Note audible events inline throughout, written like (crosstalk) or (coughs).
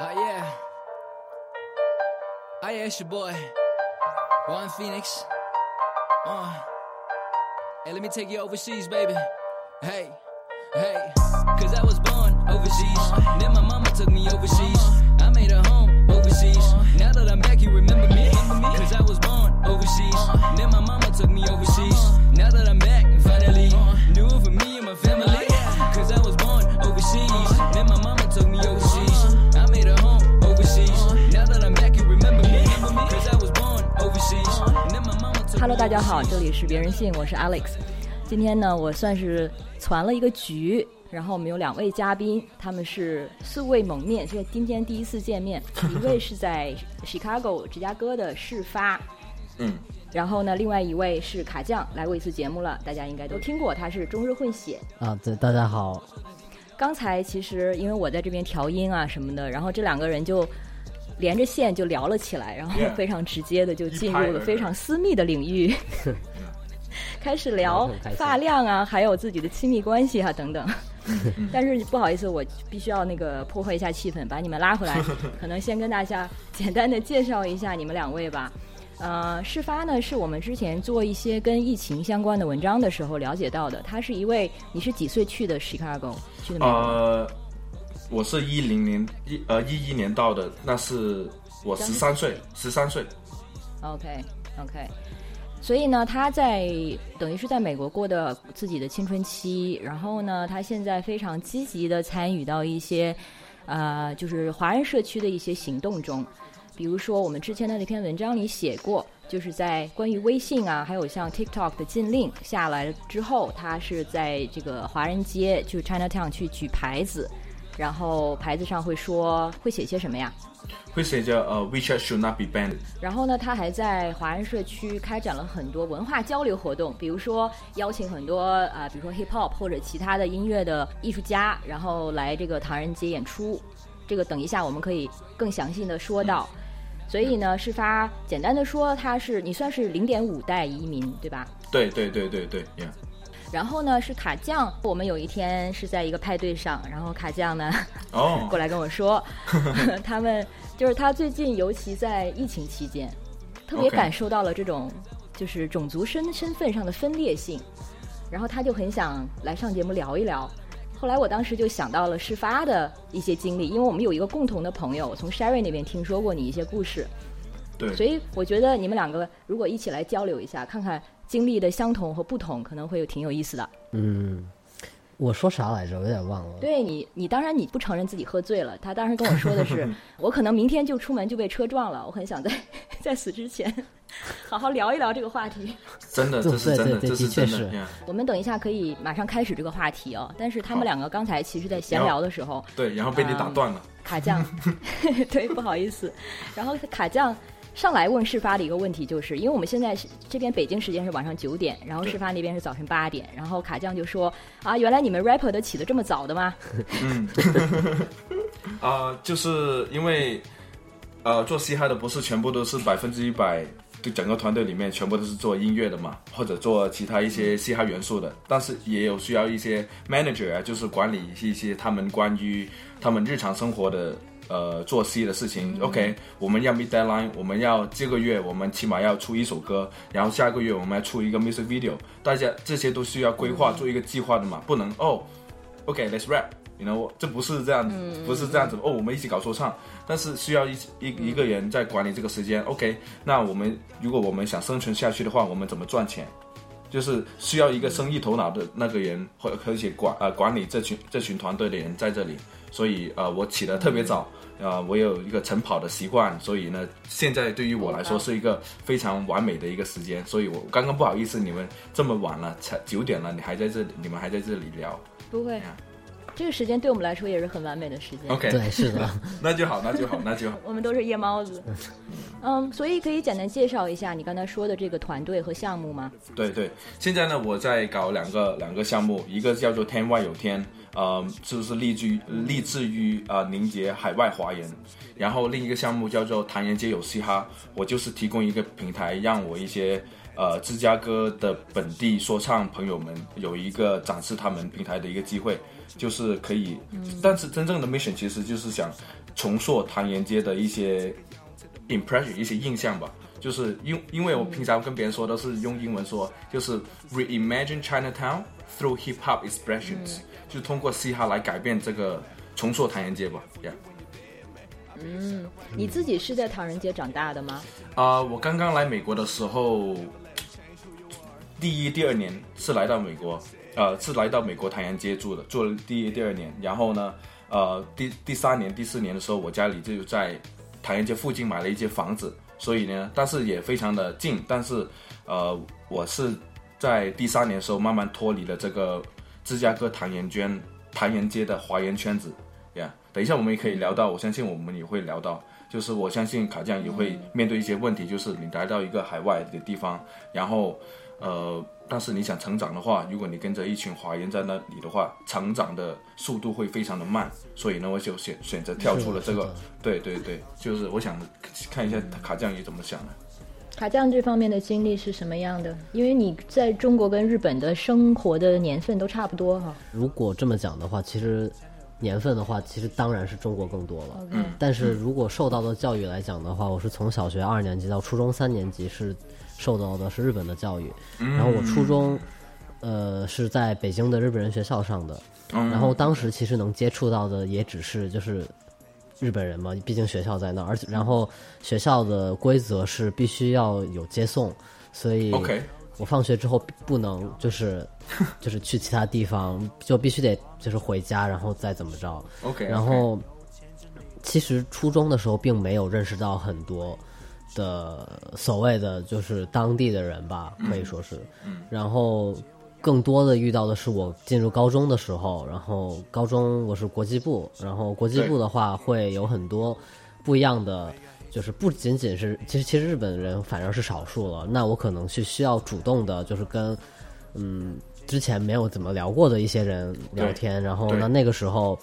Uh, yeah. Oh, yeah, it's your boy, Juan Phoenix. Uh. Hey, let me take you overseas, baby. Hey, hey. Cause I was born overseas. Then my mama took me overseas. I made a home overseas. Now that I'm back, you remember me? Cause I was born overseas. Then my mama took me overseas. Now that I'm back, finally. It for me and my family. Cause I was born overseas. Then my mama took me overseas. hello 大家好这里是别人信我是 alex 今天呢我算是攒了一个局然后我们有两位嘉宾他们是素未蒙面所以今天第一次见面。(laughs) 一位是在 chicago 芝加哥的事发。嗯。然后呢另外一位是卡酱来过一次节目了大家应该都听过他是中日混血。啊对大家好。刚才其实因为我在这边调音啊什么的，然后这两个人就连着线就聊了起来，然后非常直接的就进入了非常私密的领域，(laughs) 开始聊发量啊，还有自己的亲密关系啊等等。(laughs) 但是不好意思，我必须要那个破坏一下气氛，把你们拉回来。(laughs) 可能先跟大家简单的介绍一下你们两位吧。呃，事发呢是我们之前做一些跟疫情相关的文章的时候了解到的。他是一位，你是几岁去的 Chicago？去的美国？呃，我是一零年一呃一一年到的，那是我十三岁，十三岁。OK OK，所以呢，他在等于是在美国过的自己的青春期，然后呢，他现在非常积极的参与到一些呃，就是华人社区的一些行动中，比如说我们之前的那篇文章里写过。就是在关于微信啊，还有像 TikTok 的禁令下来之后，他是在这个华人街，就是 Chinatown 去举牌子，然后牌子上会说会写些什么呀？会写着呃 WeChat should not be banned。然后呢，他还在华人社区开展了很多文化交流活动，比如说邀请很多啊、比如说 hip hop 或者其他的音乐的艺术家，然后来这个唐人街演出。这个等一下我们可以更详细的说到。所以呢，事发简单的说，他是你算是零点五代移民，对吧？对对对对对，Yeah。然后呢，是卡酱。我们有一天是在一个派对上，然后卡酱呢哦 (laughs) 过来跟我说，(laughs) 他们就是他最近，尤其在疫情期间，特别感受到了这种就是种族身身份上的分裂性，然后他就很想来上节目聊一聊。后来我当时就想到了事发的一些经历，因为我们有一个共同的朋友，我从 Sherry 那边听说过你一些故事，对，所以我觉得你们两个如果一起来交流一下，看看经历的相同和不同，可能会有挺有意思的。嗯，我说啥来着？我有点忘了。对你，你当然你不承认自己喝醉了。他当时跟我说的是，(laughs) 我可能明天就出门就被车撞了。我很想在在死之前好好聊一聊这个话题。真的对这是真的，对对这是真的我们等一下可以马上开始这个话题哦。但是他们两个刚才其实在闲聊的时候，对，然后被你打断了。卡酱，(laughs) 对，不好意思。然后卡酱上来问事发的一个问题，就是因为我们现在是这边北京时间是晚上九点，然后事发那边是早晨八点，然后卡酱就说啊，原来你们 rapper 都起得这么早的吗？嗯，(laughs) 啊、就是因为呃，做嘻哈的不是全部都是百分之一百，就整个团队里面全部都是做音乐的嘛，或者做其他一些嘻哈元素的，但是也有需要一些 manager 啊，就是管理一些他们关于他们日常生活的。呃，做 C 的事情、o k 我们要 meet deadline，我们要这个月我们起码要出一首歌，然后下个月我们要出一个 music video，大家这些都需要规划，做一个计划的嘛，不能哦，OK，let's、rap。you know，这不是这样子，不是这样子哦。我们一起搞说唱，但是需要一一一个人在管理这个时间。OK，那我们如果我们想生存下去的话，我们怎么赚钱？就是需要一个生意头脑的那个人，或而且管呃管理这群这群团队的人在这里。所以呃，我起得特别早，呃，我有一个晨跑的习惯，所以呢，现在对于我来说是一个非常完美的一个时间。所以我刚刚不好意思，你们这么晚了，才九点了，你还在这里，你们还在这里聊。不会这个时间对我们来说也是很完美的时间。OK，对，是的，(laughs) 那就好，那就好，那就好。(laughs) 我们都是夜猫子。嗯，所以可以简单介绍一下你刚才说的这个团队和项目吗？对对，现在呢，我在搞两个两个项目，一个叫做“天外有天”，呃，就是立志于立志于呃凝结海外华人，然后另一个项目叫做“唐人街有嘻哈”，我就是提供一个平台，让我一些呃芝加哥的本地说唱朋友们有一个展示他们平台的一个机会。就是可以，但是真正的 mission 其实就是想重塑唐人街的一些 impression 一些印象吧。就是因因为我平常跟别人说都是用英文说，就是 reimagine Chinatown through hip hop expressions，、就是通过嘻哈来改变这个重塑唐人街吧。Yeah。嗯你自己是在唐人街长大的吗？啊、我刚刚来美国的时候，第一、第二年是来到美国，呃，是来到美国唐人街住的，住了第一、第二年。然后呢，呃，第第三年、第四年的时候，我家里就在唐人街附近买了一间房子，所以呢，但是也非常的近。但是，呃，我是在第三年的时候慢慢脱离了这个芝加哥唐人街唐人街的华人圈子。呀、等一下我们也可以聊到，我相信我们也会聊到。就是我相信卡酱也会面对一些问题，就是你来到一个海外的地方，然后呃，但是你想成长的话，如果你跟着一群华人在那里的话，成长的速度会非常的慢，所以呢，我就选选择跳出了这个，对对对，就是我想看一下卡酱也怎么想的。卡酱这方面的经历是什么样的？因为你在中国跟日本的生活的年份都差不多哈。如果这么讲的话，其实年份的话，其实当然是中国更多了。嗯但是如果受到的教育来讲的话，我是从小学二年级到初中三年级是受到的是日本的教育，然后我初中呃是在北京的日本人学校上的，嗯然后当时其实能接触到的也只是就是日本人嘛，毕竟学校在那儿，而且然后学校的规则是必须要有接送，所以我放学之后不能就是 (laughs) 就是去其他地方，就必须得就是回家，然后再怎么着。OK，然后其实初中的时候并没有认识到很多的所谓的就是当地的人吧，可以说是。然后更多的遇到的是我进入高中的时候，然后高中我是国际部，然后国际部的话会有很多不一样的。就是不仅仅是，其实其实日本人反而是少数了。那我可能是需要主动的，就是跟嗯之前没有怎么聊过的一些人聊天，然后对呢那个时候，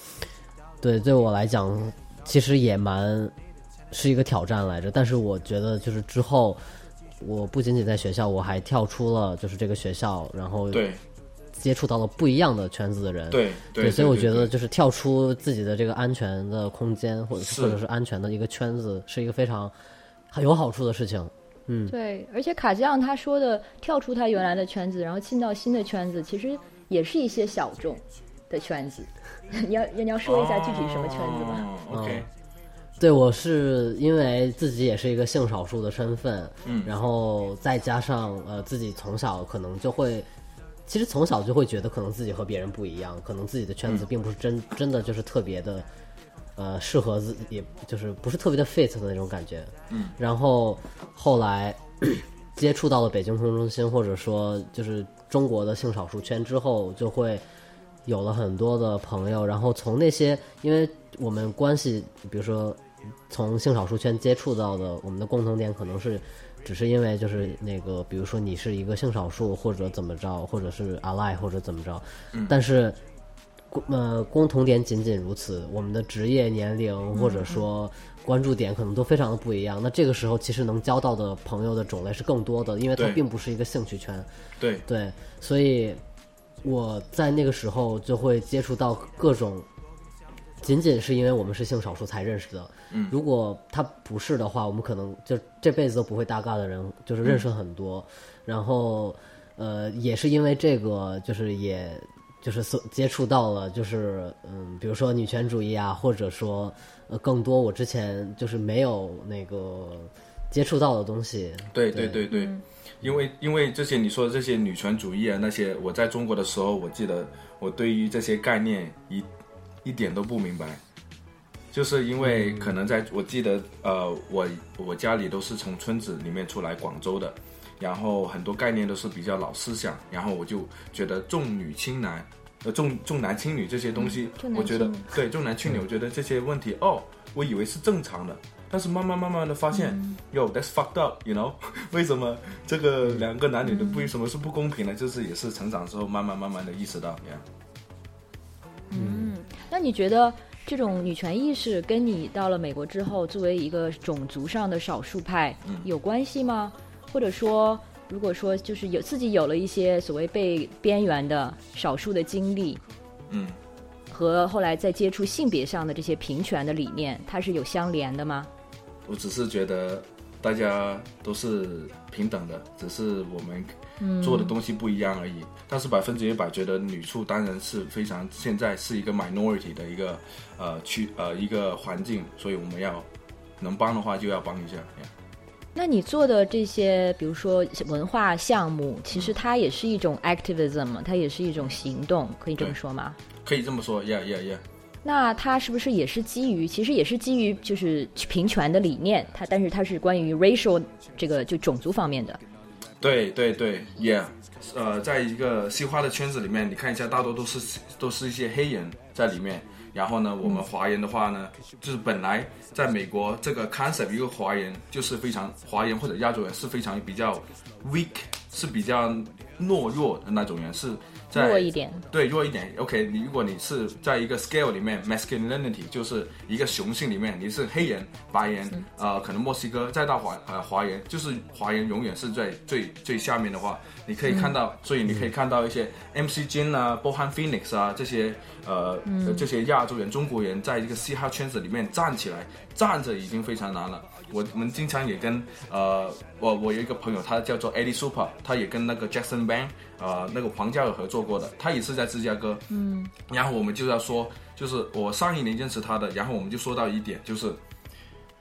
对对我来讲，其实也蛮是一个挑战来着。但是我觉得就是之后，我不仅仅在学校，我还跳出了就是这个学校，然后对接触到了不一样的圈子的人。对对，所以我觉得就是跳出自己的这个安全的空间，或者是或者是安全的一个圈子，是一个非常很有好处的事情。嗯，对，而且卡酱他说的跳出他原来的圈子，然后进到新的圈子，其实也是一些小众的圈子。(laughs) 你要你要说一下具体什么圈子吗？哦 OK，对我是因为自己也是一个性少数的身份，嗯然后再加上呃自己从小可能就会，其实从小就会觉得可能自己和别人不一样，可能自己的圈子并不是真、真的就是特别的，呃适合自己，也就是不是特别的 fit 的那种感觉。嗯，然后后来 (clears throat) 接触到了北京空中心，或者说就是中国的性少数圈之后，就会有了很多的朋友，然后从那些，因为我们关系，比如说从性少数圈接触到的，我们的共同点可能是，只是因为就是那个，比如说你是一个性少数，或者怎么着，或者是 ally 或者怎么着，但是。共呃，共同点仅仅如此，我们的职业、年龄或者说关注点可能都非常的不一样。那这个时候，其实能交到的朋友的种类是更多的，因为它并不是一个兴趣圈。对对，所以我在那个时候就会接触到各种，仅仅是因为我们是性少数才认识的。嗯如果他不是的话，我们可能就这辈子都不会搭嘎的人，就是认识很多。然后，呃，也是因为这个，就是也。就是所接触到了，就是嗯，比如说女权主义啊，或者说呃更多我之前就是没有那个接触到的东西。对对对对，因为因为这些你说的这些女权主义啊那些，我在中国的时候，我记得我对于这些概念一一点都不明白，就是因为可能在我记得呃我我家里都是从村子里面出来广州的，然后很多概念都是比较老思想，然后我就觉得重女轻男。呃，重重男轻女这些东西，我觉得对重男轻女，我觉得这些问题哦，我以为是正常的，但是慢慢慢慢的发现，哟、(laughs) t h a t s fucked up，you know？为什么这个两个男女的不为什么是不公平呢？就是也是成长之后慢慢慢慢的意识到，呀，那你觉得这种女权意识跟你到了美国之后，作为一个种族上的少数派有关系吗？或者说，如果说就是有自己有了一些所谓被边缘的少数的经历，嗯，和后来在接触性别上的这些平权的理念，它是有相连的吗？我只是觉得大家都是平等的，只是我们做的东西不一样而已。但是百分之一百觉得女处当然是非常现在是一个 minority 的一个呃区呃一个环境，所以我们要能帮的话就要帮一下。那你做的这些，比如说文化项目，其实它也是一种 activism 嘛，它也是一种行动，可以这么说吗？可以这么说，Yeah Yeah Yeah。那它是不是也是基于，其实也是基于就是平权的理念？它但是它是关于 racial 这个就种族方面的。对对对，Yeah。呃，在一个西化的圈子里面，你看一下，大多都是都是一些黑人在里面。然后呢，我们华人的话呢，就是本来在美国这个 concept 一个华人就是非常华人或者亚洲人是非常比较 weak，是比较懦弱的那种人，是弱一点。对，弱一点。OK，你如果你是在一个 scale 里面，masculinity 就是一个雄性里面，你是黑人、白人，呃，可能墨西哥再到华呃华人，就是华人永远是在最最下面的话，你可以看到，所以你可以看到一些 MC Jin 啊、b o h a n Phoenix 啊这些。呃，这些亚洲人、中国人在这个嘻哈圈子里面站起来，站着已经非常难了。我们经常也跟呃，我我有一个朋友，他叫做 Eddie Super，他也跟那个 Jackson Bang，呃，那个黄家尔合作过的，他也是在芝加哥。嗯。然后我们就要说，就是我上一年认识他的，然后我们就说到一点，就是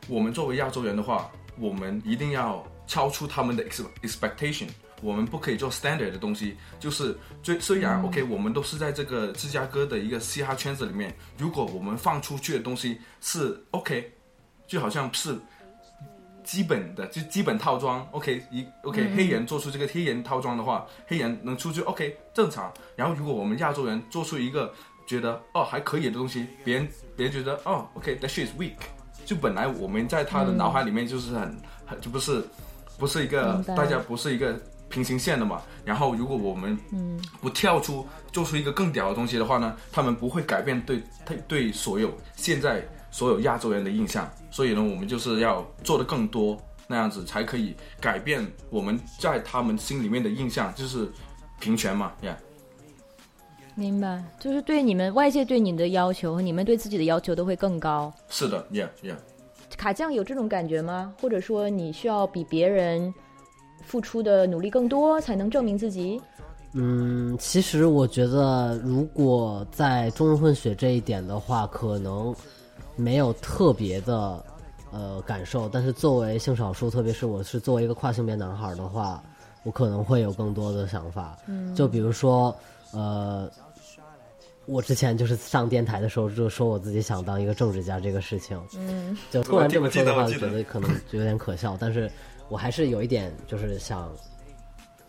我们作为亚洲人的话，我们一定要超出他们的 expectation。我们不可以做 standard 的东西，就是虽虽然 OK，我们都是在这个芝加哥的一个嘻哈圈子里面，如果我们放出去的东西是 OK，就好像是基本的就基本套装。OK 一 OK 黑人做出这个黑人套装的话，黑人能出去 OK 正常。然后如果我们亚洲人做出一个觉得哦还可以的东西，别人别人觉得哦 OK that shit is weak，就本来我们在他的脑海里面就是很很就不是不是一个大家不是一个。平行线的嘛，然后如果我们不跳出做出一个更屌的东西的话呢，他们不会改变对对对所有。现在所有亚洲人的印象，所以呢，我们就是要做的更多，那样子才可以改变我们在他们心里面的印象，就是平权嘛，Yeah。明白，就是对你们外界对你的要求和你们对自己的要求都会更高。是的，Yeah Yeah。卡酱有这种感觉吗？或者说你需要比别人？付出的努力更多，才能证明自己。嗯，其实我觉得，如果在中日混血这一点的话，可能没有特别的呃感受。但是作为性少数，特别是我是作为一个跨性别男孩的话，我可能会有更多的想法。嗯，就比如说，呃，我之前就是上电台的时候就说我自己想当一个政治家这个事情。嗯，就突然这么说的话，觉得可能有点可笑，但是。我还是有一点就是想，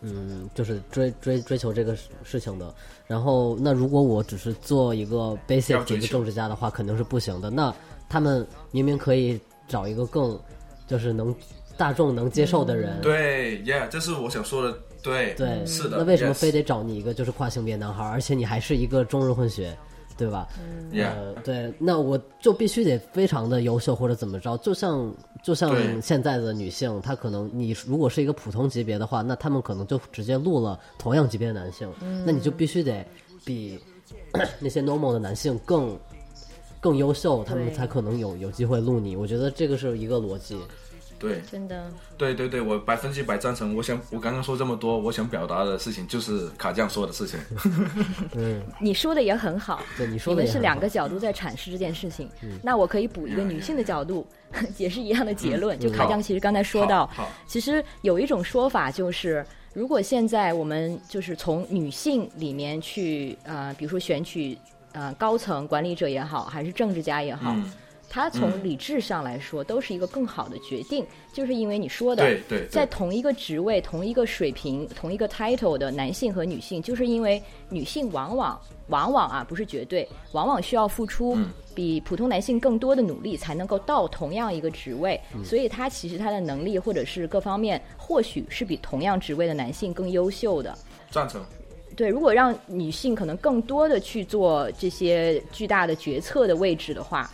嗯，就是追追追求这个事情的。然后，那如果我只是做一个 basic 的一个政治家的话，肯定是不行的。那他们明明可以找一个更，就是能大众能接受的人。对，Yeah，这是我想说的。对，对，是的。那为什么非得找你一个就是跨性别男孩，而且你还是一个中日混血？对吧？呃，对，那我就必须得非常的优秀或者怎么着？就像就像现在的女性，她可能你如果是一个普通级别的话，那他们可能就直接录了同样级别的男性，那你就必须得比 (coughs) 那些 normal 的男性更更优秀，他们才可能有有机会录你。我觉得这个是一个逻辑。对，真的，对对对，我百分之百赞成。我想，我刚刚说这么多，我想表达的事情就是卡酱说的事情。(laughs) 嗯，你说的也很好。对，你说的是两个角度在阐释这件事情。那我可以补一个女性的角度，(laughs) 也是一样的结论。就卡酱其实刚才说到，其实有一种说法就是，如果现在我们就是从女性里面去呃，比如说选取呃高层管理者也好，还是政治家也好。他从理智上来说，都是一个更好的决定，就是因为你说的，对对，在同一个职位、同一个水平、同一个 title 的男性和女性，就是因为女性往往往往啊，不是绝对，往往需要付出比普通男性更多的努力，才能够到同样一个职位，所以他其实他的能力或者是各方面，或许是比同样职位的男性更优秀的。赞成。对，如果让女性可能更多的去做这些巨大的决策的位置的话。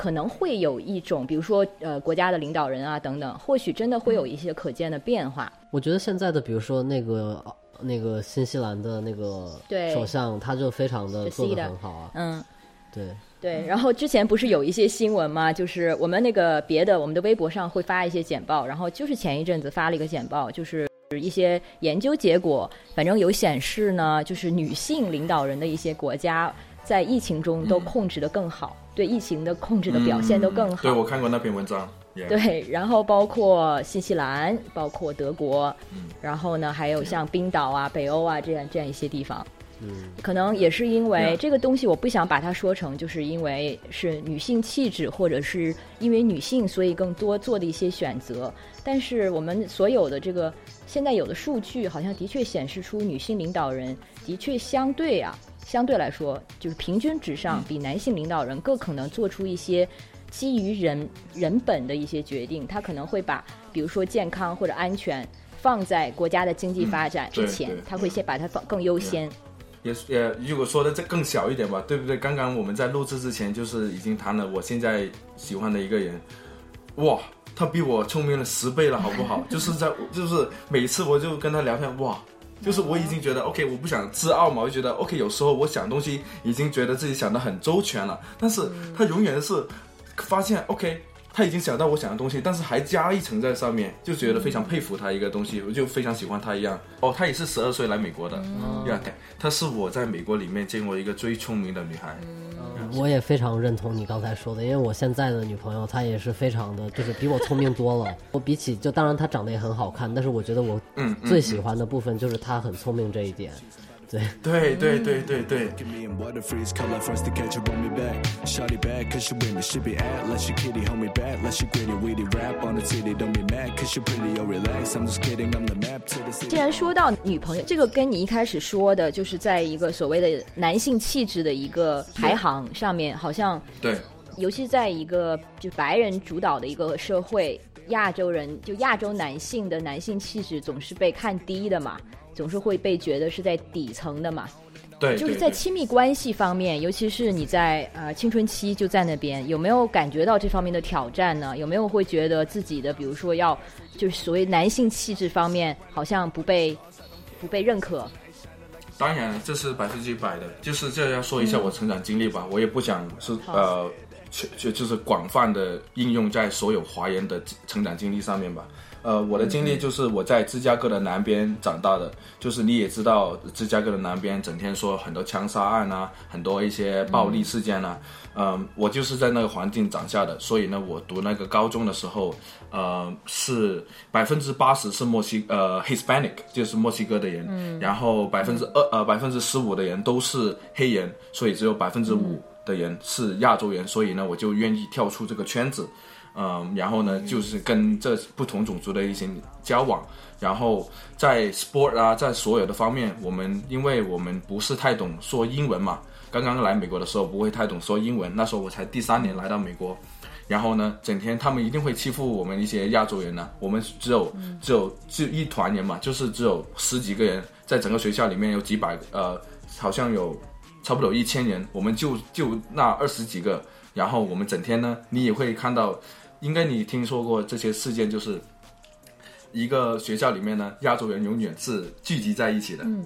可能会有一种，比如说，呃，国家的领导人啊等等，或许真的会有一些可见的变化。我觉得现在的，比如说那个那个新西兰的那个首相，他就非常的做的很好啊。嗯，对，对，然后之前不是有一些新闻吗？就是我们那个别的，我们的微博上会发一些简报，然后就是前一阵子发了一个简报，就是一些研究结果，反正有显示呢，就是女性领导人的一些国家在疫情中都控制的更好，对疫情的控制的表现都更好。对我看过那篇文章。Yeah 对，然后包括新西兰，包括德国，嗯然后呢，还有像冰岛啊、北欧啊这样这样一些地方。嗯，可能也是因为这个东西，我不想把它说成就是因为是女性气质，或者是因为女性，所以更多做的一些选择。但是我们所有的这个现在有的数据，好像的确显示出女性领导人的确相对啊，相对来说，就是平均值上比男性领导人更可能做出一些基于人人本的一些决定。他可能会把比如说健康或者安全放在国家的经济发展之前，他会先把它放更优先。也也，如果说的再更小一点吧，对不对？刚刚我们在录制之前，就是已经谈了我现在喜欢的一个人，哇，他比我聪明了十倍了，好不好？(laughs) 就是在就是每次我就跟他聊天，哇，就是我已经觉得 OK，我不想自傲嘛，我就觉得 OK，有时候我想东西已经觉得自己想的很周全了，但是他永远是发现 OK。他已经想到我想的东西，但是还加一层在上面，就觉得非常佩服他一个东西，我就非常喜欢他一样。哦，她也是十二岁来美国的，她是我在美国里面见过一个最聪明的女孩。我也非常认同你刚才说的，因为我现在的女朋友她也是非常的，就是比我聪明多了。(laughs) 我比起就当然她长得也很好看，但是我觉得我最喜欢的部分就是她很聪明这一点。对，对对对对对，Give me in water freeze color first to catch her on me back. Shawty bad cause she with me, she be at let she kitty, hold me back, let she gritty, weedy rap on the titty, don't be mad cause she pretty or relax. I'm just kidding, I'm the map to the city. 既然说到女朋友，这个跟你一开始说的，就是在一个所谓的男性气质的一个排行上面，好像对尤其在一个就白人主导的一个社会，亚洲人就亚洲男性的男性气质总是被看低的嘛，总是会被觉得是在底层的嘛。对，就是在亲密关系方面，尤其是你在呃青春期就在那边，有没有感觉到这方面的挑战呢？有没有会觉得自己的，比如说要就是所谓男性气质方面，好像不被不被认可？当然这是百分之一百的，就是这要说一下我成长经历吧，我也不想是呃，就就就是广泛的应用在所有华人的成长经历上面吧。呃，我的经历就是我在芝加哥的南边长大的，就是你也知道，芝加哥的南边整天说很多枪杀案啊，很多一些暴力事件啊，嗯、我就是在那个环境长下的，所以呢，我读那个高中的时候，呃，是百分之八十是墨西呃 Hispanic，就是墨西哥的人，然后百分之二呃百分之十五的人都是黑人，所以只有百分之五的人是亚洲人，所以呢，我就愿意跳出这个圈子。嗯，然后呢，就是跟这不同种族的一些交往，然后在 sport 啊，在所有的方面，我们因为我们不是太懂说英文嘛，刚刚来美国的时候不会太懂说英文，那时候我才第三年来到美国，然后呢，整天他们一定会欺负我们一些亚洲人呢、我们只有只有就一团人嘛，就是只有十几个人，在整个学校里面有几百呃，好像有差不多有一千人，我们就就那二十几个，然后我们整天呢，你也会看到，应该你听说过这些事件，就是一个学校里面呢，亚洲人永远是聚集在一起的，嗯，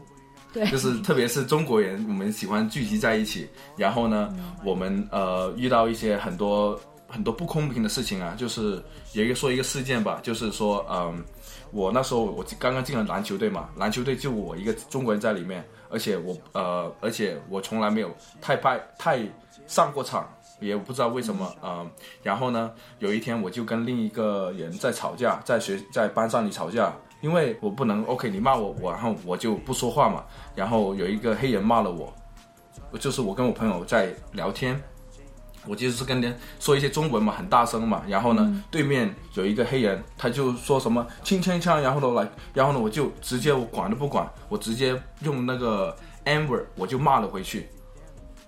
对就是特别是中国人，我们喜欢聚集在一起，然后呢，我们呃遇到一些很多很多不公平的事情啊，就是有一个说一个事件吧，就是说嗯。我那时候我刚刚进了篮球队嘛，篮球队就我一个中国人在里面，而且我呃，而且我从来没有太派太上过场，也不知道为什么，嗯、然后呢，有一天我就跟另一个人在吵架，在学在班上里吵架，因为我不能 OK 你骂我，我然后我就不说话嘛，然后有一个黑人骂了我，就是我跟我朋友在聊天，我就是跟人说一些中文嘛，很大声嘛，然后呢，对面有一个黑人，他就说什么轻枪枪，然后呢来，然后呢我就直接我管都不管，我直接用那个 N word 我就骂了回去。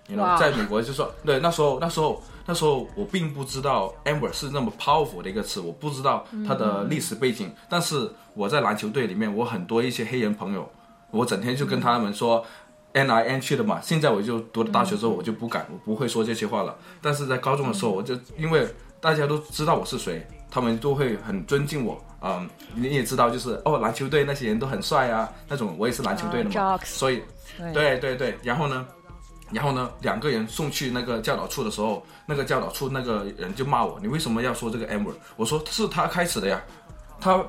你哇 know, 在美国就说，对，那时候那时候那时候我并不知道 word 是那么 powerful 的一个词，我不知道它的历史背景，但是我在篮球队里面，我很多一些黑人朋友，我整天就跟他们说。N I N 去的嘛，现在我就读了大学之后，我就不敢，我不会说这些话了。但是在高中的时候，我就因为大家都知道我是谁，他们都会很尊敬我。嗯，你也知道，就是哦，篮球队那些人都很帅啊，那种我也是篮球队的嘛，所以对对对对，然后呢，然后呢，两个人送去那个教导处的时候，那个教导处那个人就骂我，你为什么要说这个 M word？我说是他开始的呀。他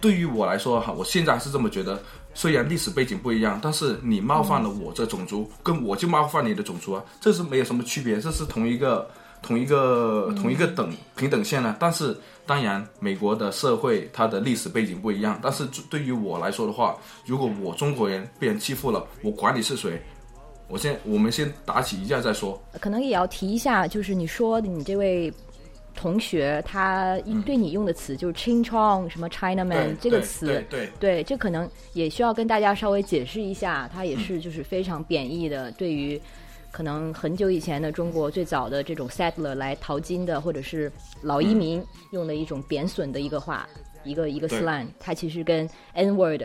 对于我来说哈，我现在是这么觉得。虽然历史背景不一样，但是你冒犯了我这种族，跟我就冒犯你的种族啊，这是没有什么区别，这是同一个同一个同一个等平等线呢。但是当然，美国的社会它的历史背景不一样，但是对于我来说的话，如果我中国人被人欺负了，我管你是谁。我先，我们先打起一架再说。可能也要提一下，就是你说你这位同学，他对你用的词就是 “Ching Chong” 什么 “Chinaman” 这个词，对对对，这可能也需要跟大家稍微解释一下，它也是就是非常贬义的，对于可能很久以前的中国最早的这种 settler 来淘金的，或者是老移民用的一种贬损的一个话，一个一个 slang，它其实跟 N word，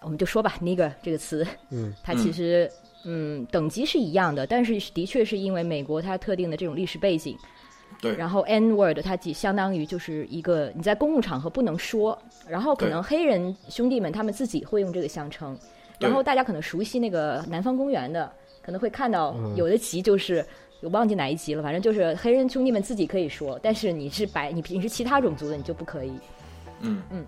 我们就说吧，nigger 这个词，嗯，它其实。嗯，等级是一样的，但是的确是因为美国它特定的这种历史背景，对。然后 N word 它既相当于就是一个你在公共场合不能说，然后可能黑人兄弟们他们自己会用这个相称，然后大家可能熟悉那个南方公园的，可能会看到有的集就是我忘记哪一集了，反正就是黑人兄弟们自己可以说，但是你是白你平时其他种族的你就不可以。嗯嗯。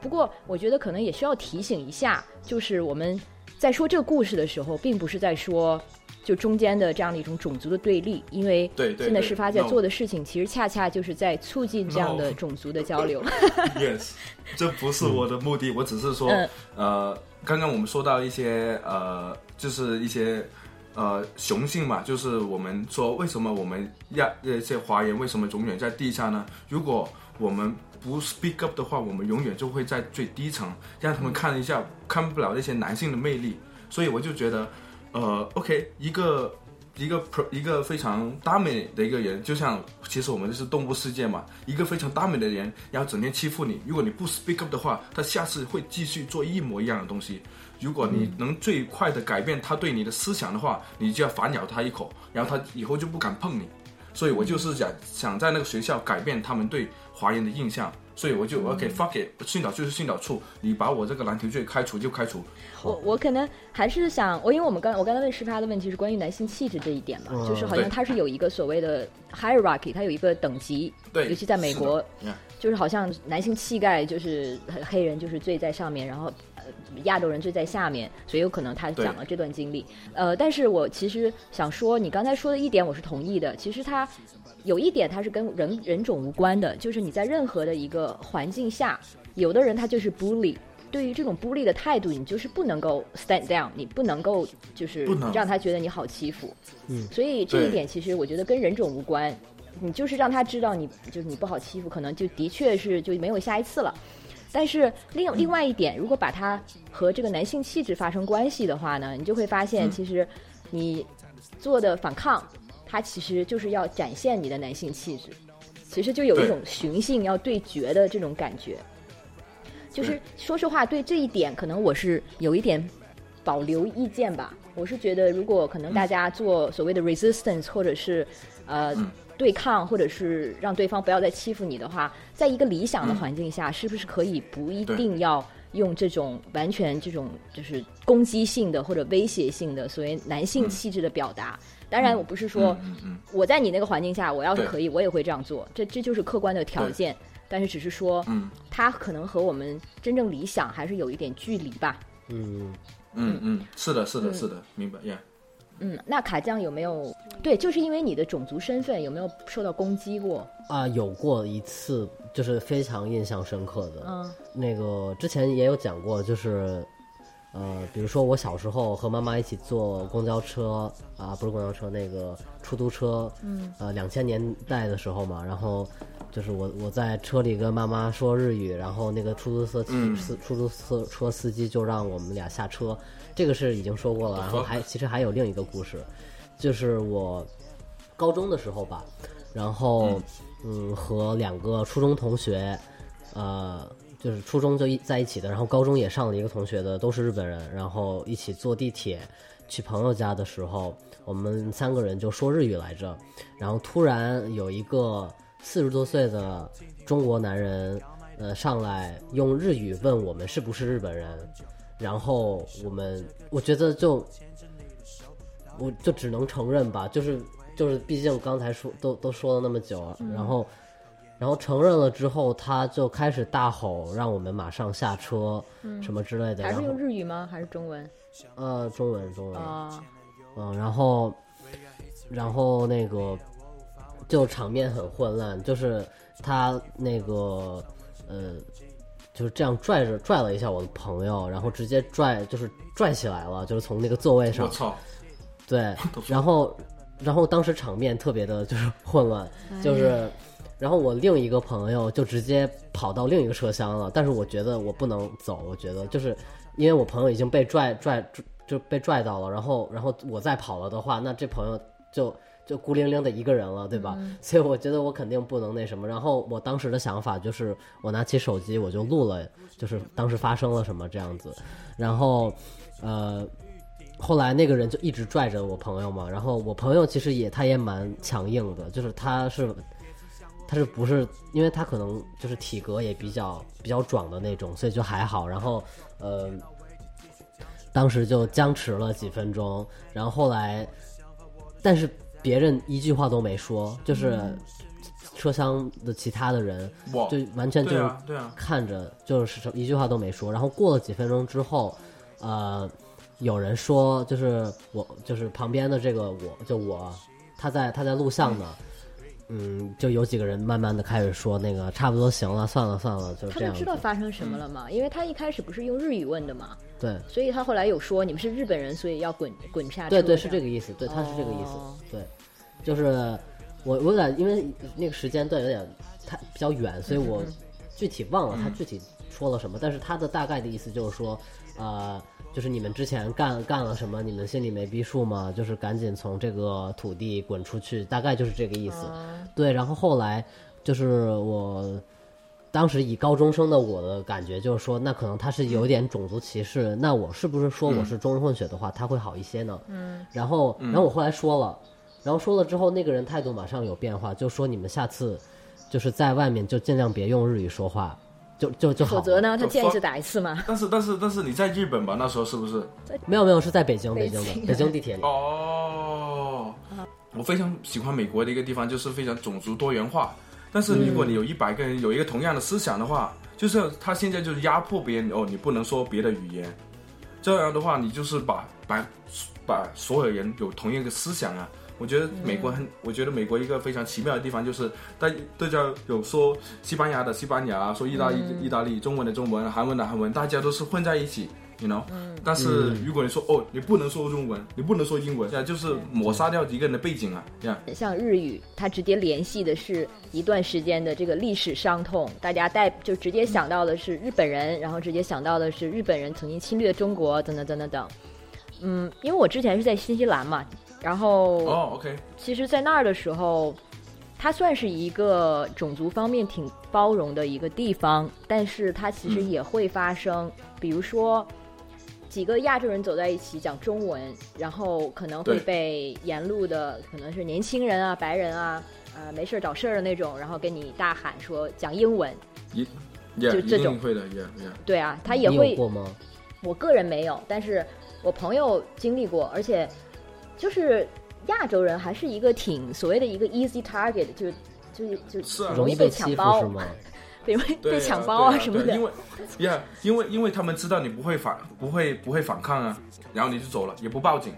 不过我觉得可能也需要提醒一下，就是我们。在说这个故事的时候，并不是在说就中间的这样的一种种族的对立，因为现在事发在做的事情，其实恰恰就是在促进这样的种族的交流。(laughs) Yes，这不是我的目的，我只是说，呃，刚刚我们说到一些呃，就是一些呃雄性嘛，就是我们说为什么我们亚这些华人为什么永远在地下呢？如果我们不 speak up 的话，我们永远就会在最低层，让他们看一下看不了那些男性的魅力。所以我就觉得，呃，OK，一个一个 pro 一个非常大美的一个人，就像其实我们是动物世界嘛，一个非常大美的人，然后整天欺负你，如果你不 speak up 的话，他下次会继续做一模一样的东西。如果你能最快的改变他对你的思想的话，你就要反咬他一口，然后他以后就不敢碰你。所以我就是想想在那个学校改变他们对。华人的印象，所以我就 OK fuck it，训导就是训导处，你把我这个篮球队开除就开除。我我可能还是想，我因为我们刚我刚才问石发的问题是关于男性气质这一点嘛，就是好像他是有一个所谓的 hierarchy，他有一个等级，对，尤其在美国，就是好像男性气概就是黑人就是最在上面，然后亚洲人最在下面，所以有可能他讲了这段经历。呃，但是我其实想说，你刚才说的一点我是同意的，其实他。有一点，它是跟人人种无关的，就是你在任何的一个环境下，有的人他就是 bully，对于这种 bully 的态度，你就是不能够 stand down，你不能够就是让他觉得你好欺负。嗯，所以这一点其实我觉得跟人种无关，你就是让他知道你就是你不好欺负，可能就的确是就没有下一次了。但是另另外一点，如果把它和这个男性气质发生关系的话呢，你就会发现其实你做的反抗。他其实就是要展现你的男性气质，其实就有一种雄性要对决的这种感觉。就是说实话，对这一点可能我是有一点保留意见吧。我是觉得，如果可能大家做所谓的 resistance，或者是呃对抗，或者是让对方不要再欺负你的话，在一个理想的环境下，是不是可以不一定要用这种完全这种就是攻击性的或者威胁性的所谓男性气质的表达？当然，我不是说我在你那个环境下，我要是可以，我也会这样做。这这就是客观的条件。但是只是说，嗯他可能和我们真正理想还是有一点距离吧。嗯嗯嗯，是的，是的，是的，明白呀。嗯，那卡酱有没有对？就是因为你的种族身份，有没有受到攻击过？啊，有过一次，就是非常印象深刻的。嗯，那个之前也有讲过，就是。呃，比如说我小时候和妈妈一起坐公交车啊，不是公交车，那个出租车，嗯，呃，两千年代的时候嘛，然后就是我我在车里跟妈妈说日语，然后那个出租车司出租车车司机就让我们俩下车，这个是已经说过了，然后还其实还有另一个故事，就是我高中的时候吧，然后嗯和两个初中同学，呃。就是初中就一在一起的，然后高中也上了一个同学的，都是日本人，然后一起坐地铁去朋友家的时候，我们三个人就说日语来着，然后突然有一个四十多岁的中国男人，呃，上来用日语问我们是不是日本人，然后我们我觉得就我就只能承认吧，就是就是，毕竟刚才说都都说了那么久，然后然后承认了之后，他就开始大吼，让我们马上下车，什么之类的。还是用日语吗？还是中文？呃，中文中文，啊、嗯，然后然后那个就场面很混乱，就是他那个呃。就是这样拽着拽了一下我的朋友，然后直接拽就是拽起来了，就是从那个座位上我，操，对，(laughs) 然后，然后当时场面特别的就是混乱，就是，然后我另一个朋友就直接跑到另一个车厢了，但是我觉得我不能走，我觉得就是因为我朋友已经被拽拽就被拽到了，然后然后我再跑了的话，那这朋友就就孤零零的一个人了，对吧？所以我觉得我肯定不能那什么。然后我当时的想法就是，我拿起手机我就录了，就是当时发生了什么这样子，然后呃。后来那个人就一直拽着我朋友嘛，然后我朋友其实也他也蛮强硬的，就是他是他是不是因为他可能就是体格也比较比较壮的那种，所以就还好。然后呃，当时就僵持了几分钟，然后后来，但是别人一句话都没说，就是车厢的其他的人，就完全就是看着就是一句话都没说。然后过了几分钟之后，呃，有人说就是我就是旁边的这个我就我，他在他在录像呢。嗯，就有几个人慢慢的开始说那个差不多行了，算了算了，就是他。知道发生什么了嗯吗？因为他一开始不是用日语问的嘛，对所以他后来有说你们是日本人，所以要滚滚下车。对对，是这个意思，对，他是这个意思，哦对，就是我我有点因为那个时间段有点太比较远，所以我嗯具体忘了他具体说了什么，但是他的大概的意思就是说，呃，就是你们之前干干了什么，你们心里没逼数吗？就是赶紧从这个土地滚出去，大概就是这个意思。哦对，然后后来就是我当时以高中生的我的感觉就是说，那可能他是有点种族歧视，那我是不是说我是中日混血的话，他会好一些呢？嗯，然后然后我后来说了，然后说了之后，那个人态度马上有变化，就说你们下次就是在外面就尽量别用日语说话，就就就好。否则呢，他就发见一次打一次嘛。(laughs) 但是但是但是你在日本吧？那时候是不是？没有没有，是在北京北北京的北京地铁里。哦，我非常喜欢美国的一个地方，就是非常种族多元化。但是如果你有一百个人有一个同样的思想的话，就是他现在就是压迫别人哦，你不能说别的语言，这样的话你就是把把把所有人有同一个思想啊。我觉得美国很，我觉得美国一个非常奇妙的地方就是，大大家有说西班牙的西班牙，说意大利、意大利，中文的中文，韩文的韩文，大家都是混在一起，you know。但是如果你说哦，你不能说中文，你不能说英文，这样就是抹杀掉一个人的背景啊，这样。像日语，它直接联系的是一段时间的这个历史伤痛，大家带就直接想到的是日本人，然后直接想到的是日本人曾经侵略中国，等等等等等。嗯，因为我之前是在新西兰嘛，然后哦，OK，其实，在那儿的时候，它算是一个种族方面挺包容的一个地方，但是它其实也会发生，比如说几个亚洲人走在一起讲中文，然后可能会被沿路的可能是年轻人啊、白人啊。啊、没事儿找事儿的那种，然后跟你大喊说讲英文，一，yeah, 就这种会的，yeah yeah。对啊，他也会过吗？我个人没有，但是我朋友经历过，而且就是亚洲人还是一个挺所谓的一个 easy target，就就就容易被抢包是，(laughs) 吗？被抢包对啊什么的。因为，yeah，因为因为他们知道你不会反不会不会反抗啊，然后你就走了，也不报警。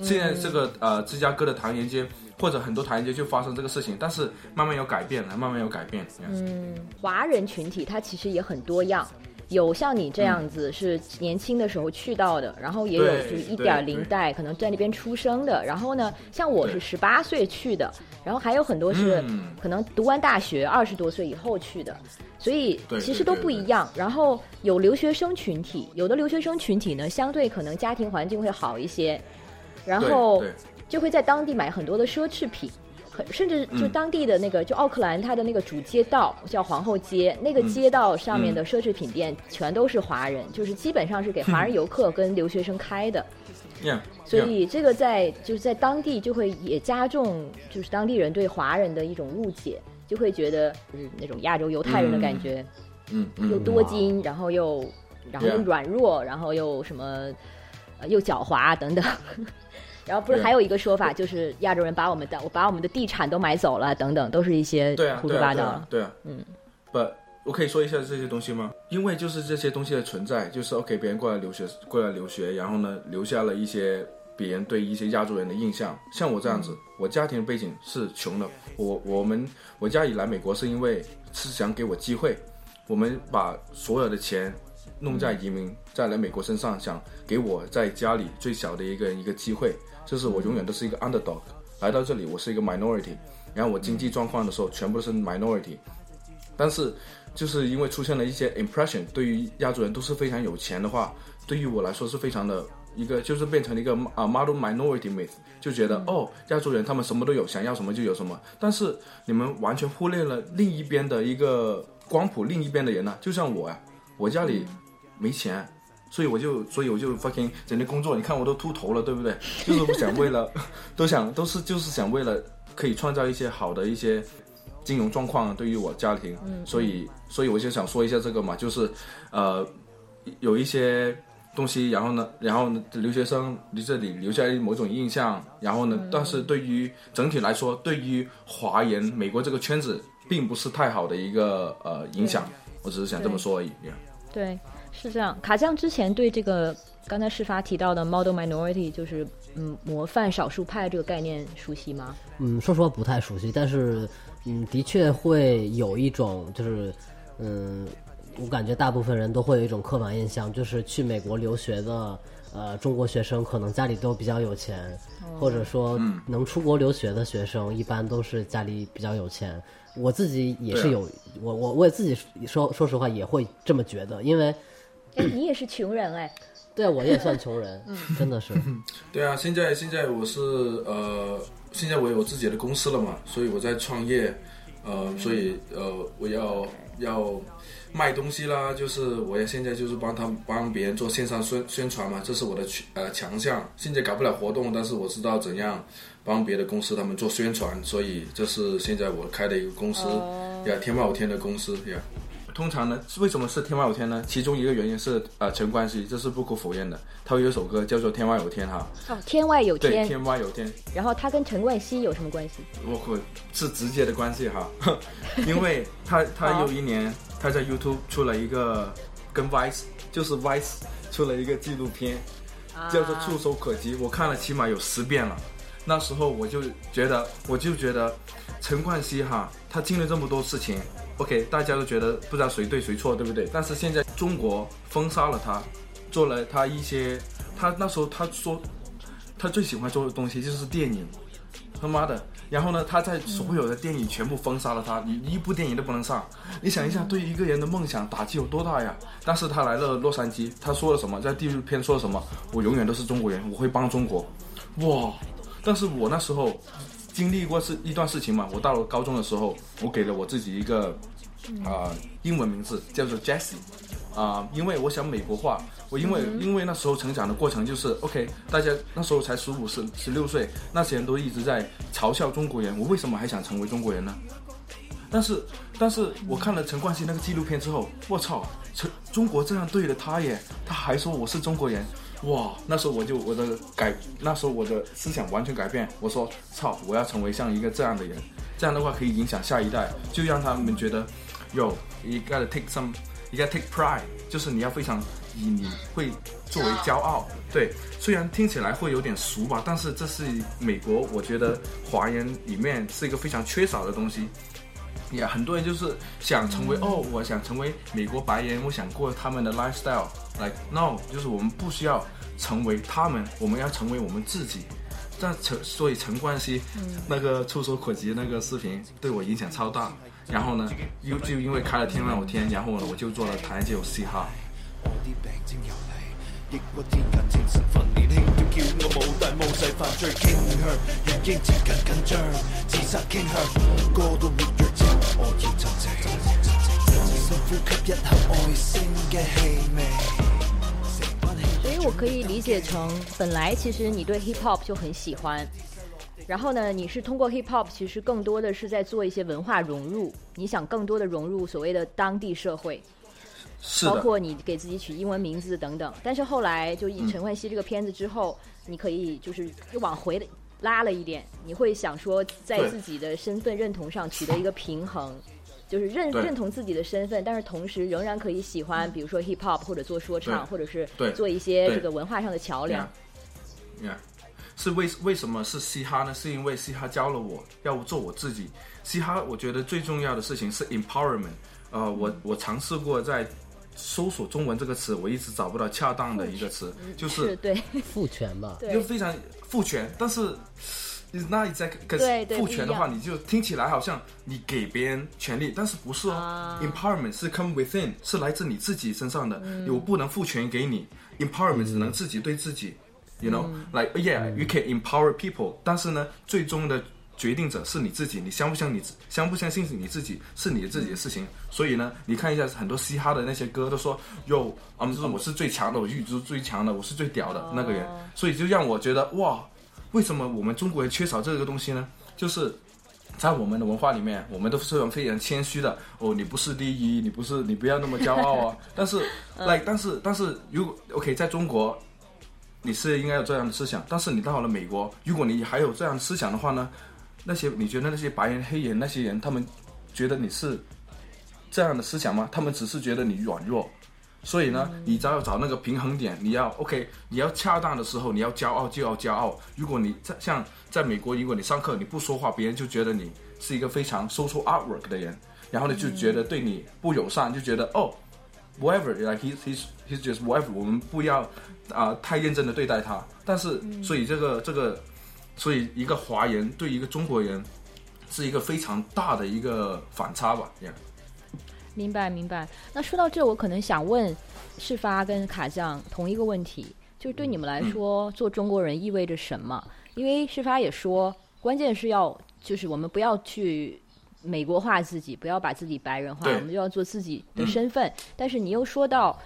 现在这个呃芝加哥的唐人街或者很多唐人街就发生这个事情，但是慢慢有改变了，慢慢有改变。嗯，华人群体它其实也很多样，有像你这样子是年轻的时候去到的，然后也有就是一对点零代可能在那边出生的，然后呢，像我是十八岁去的，然后还有很多是嗯。可能读完大学二十多岁以后去的，所以其实都不一样。然后有留学生群体，有的留学生群体呢，相对可能家庭环境会好一些，然后就会在当地买很多的奢侈品，很甚至就嗯当地的那个，就奥克兰它的那个主街道叫皇后街，那个街道上面的奢侈品店全都是华人，就是基本上是给华人游客跟留学生开的，，yeah，所以这个在就是在当地就会也加重就是当地人对华人的一种误解，就会觉得就是那种亚洲犹太人的感觉，嗯。嗯，又多金，然后又然后又软弱，然后又什么呃又狡猾等等。然后不是还有一个说法，就是亚洲人把我们的我把我们的地产都买走了，等等，都是一些对啊，胡说对啊，对八道啊。，对啊，嗯，不，我可以说一下这些东西吗？因为就是这些东西的存在，就是 OK，别人过来留学，过来留学，然后呢，留下了一些别人对一些亚洲人的印象。像我这样子，我家庭背景是穷的，我我们我家里来美国是因为是想给我机会，我们把所有的钱弄在移民在来美国身上，想给我在家里最小的一个人一个机会，就是我永远都是一个 underdog，来到这里我是一个 minority，然后我经济状况的时候全部都是 minority，但是就是因为出现了一些 impression，对于亚洲人都是非常有钱的话，对于我来说是非常的一个，就是变成了一个啊 model minority myth，就觉得、哦，亚洲人他们什么都有，想要什么就有什么。但是你们完全忽略了另一边的一个光谱，另一边的人呢、就像我呀、我家里没钱。所以我就，所以我就 fucking 整天工作，你看我都秃头了，对不对？就是我想为了，(laughs) 都想都是就是想为了可以创造一些好的一些金融状况对于我家庭，所以所以我就想说一下这个嘛，就是呃有一些东西，然后呢，然后呢，留学生你这里留下某种印象，然后呢，但是对于整体来说，对于华人美国这个圈子，并不是太好的一个呃影响，我只是想这么说而已。对，是这样。卡酱之前对这个刚才事发提到的 model minority，就是嗯模范少数派这个概念熟悉吗？嗯，说实话不太熟悉，但是嗯，的确会有一种就是嗯，我感觉大部分人都会有一种刻板印象，就是去美国留学的呃中国学生可能家里都比较有钱，或者说能出国留学的学生一般都是家里比较有钱。我自己也是有，我我我也自己说说实话也会这么觉得，因为哎，你也是穷人哎，对啊我也算穷人，真的是。对啊，现在现在我是呃，现在我有自己的公司了嘛，所以我在创业，呃，所以呃，我要要卖东西啦，就是我也现在就是帮他们帮别人做线上宣宣传嘛，这是我的强呃强项。现在搞不了活动，但是我知道怎样帮别的公司他们做宣传，所以这是现在我开的一个公司，呀，天外有天的公司呀。通常呢，为什么是天外有天呢？其中一个原因是呃陈冠希，这是不可否认的。他有一首歌叫做《天外有天》哈，哦，天外有对，天。天外有天，然后他跟陈冠希有什么关系？包括是直接的关系哈，(laughs) 因为他他有一年他在 YouTube 出了一个跟 Vice 就是 Vice 出了一个纪录片，叫做《触手可及》，我看了起码有十遍了。那时候我就觉得，我就觉得陈冠希哈，他经历这么多事情，OK，大家都觉得不知道谁对谁错，对不对？但是现在中国封杀了他，做了他一些，他那时候他说他最喜欢做的东西就是电影，他妈的！然后呢，他在所有的电影全部封杀了他，你一部电影都不能上。你想一下，对一个人的梦想打击有多大呀？但是他来了洛杉矶，他说了什么？在纪录片说了什么？我永远都是中国人，我会帮中国。哇！但是我那时候经历过是一段事情嘛，我到了高中的时候，我给了我自己一个啊、英文名字叫做 Jessie 啊、因为我想美国化，我因为、因为那时候成长的过程就是 OK，大家那时候才十五、十十六岁，那些人都一直在嘲笑中国人，我为什么还想成为中国人呢？但是，但是我看了陈冠希那个纪录片之后，我操，陈中国这样对了他耶，他还说我是中国人，哇！那时候我就我的改，那时候我的思想完全改变，我说操，我要成为像一个这样的人，这样的话可以影响下一代，就让他们觉得，yo，you gotta take some，you gotta take pride，就是你要非常以你会作为骄傲。对，虽然听起来会有点俗吧，但是这是美国，我觉得华人里面是一个非常缺少的东西。也、很多人就是想成为、哦，我想成为美国白人，我想过他们的 lifestyle。Like no，就是我们不需要成为他们，我们要成为我们自己。但陈，所以陈冠希、那个触手可及的那个视频对我影响超大。然后呢，又就因为开了天外有天，然后呢，我就做了台湾街有嘻哈。所以我可以理解成，本来其实你对 hip hop 就很喜欢，然后呢，你是通过 hip hop，其实更多的是在做一些文化融入，你想更多的融入所谓的当地社会。是，包括你给自己取英文名字等等。但是后来就以陈冠希这个片子之后，你可以就是又往回拉了一点，你会想说在自己的身份认同上取得一个平衡。就是认认同自己的身份，但是同时仍然可以喜欢，比如说 hip hop 或者做说唱，或者是做一些这个文化上的桥梁。呀，是为为什么是嘻哈呢？是因为嘻哈教了我要做我自己。嘻哈我觉得最重要的事情是 empowerment。呃，我我尝试过在搜索中文这个词，我一直找不到恰当的一个词，就是是对。(laughs) 赋权吧，对。就非常赋权，但是。is not exact，可是对对父权的话，你就听起来好像你给别人权利，但是不是哦、啊。e m p o w e r m e n t 是 come within，是来自你自己身上的，嗯。我不能赋权给你，empowerment 只能自己对自己，you 嗯 know，like yeah，you can empower people，但是呢，最终的决定者是你自己，你相不相你相不相信是你自己，是你自己的事情。所以呢，你看一下很多嘻哈的那些歌都说哟，嗯，我是最强的，我宇宙最强的，我是最屌的那个人，所以就让我觉得哇，为什么我们中国人缺少这个东西呢？就是。在我们的文化里面，我们都是非常谦虚的。哦，你不是第一，你不是，你不要那么骄傲啊。(laughs) 但是，，like，，但是，但是，如果 OK，在中国，你是应该有这样的思想，但是你到了美国，如果你还有这样的思想的话呢，那些你觉得那些白人、黑人那些人，他们觉得你是这样的思想吗？他们只是觉得你软弱。所以呢，你只要找那个平衡点，你要 OK，你要恰当的时候，你要骄傲就要骄傲。如果你在像在美国，如果你上课你不说话，别人就觉得你是一个非常 social artwork 的人，然后呢就觉得对你不友善，就觉得哦，whatever，like he he's he's just whatever，我们不要啊、太认真的对待他。但是，所以这个这个，所以一个华人对一个中国人是一个非常大的一个反差吧，这样。明白明白。那说到这，我可能想问事发跟卡酱同一个问题，就是对你们来说，做中国人意味着什么？因为事发也说，关键是要就是我们不要去美国化自己，不要把自己白人化，我们就要做自己的身份。但是你又说到。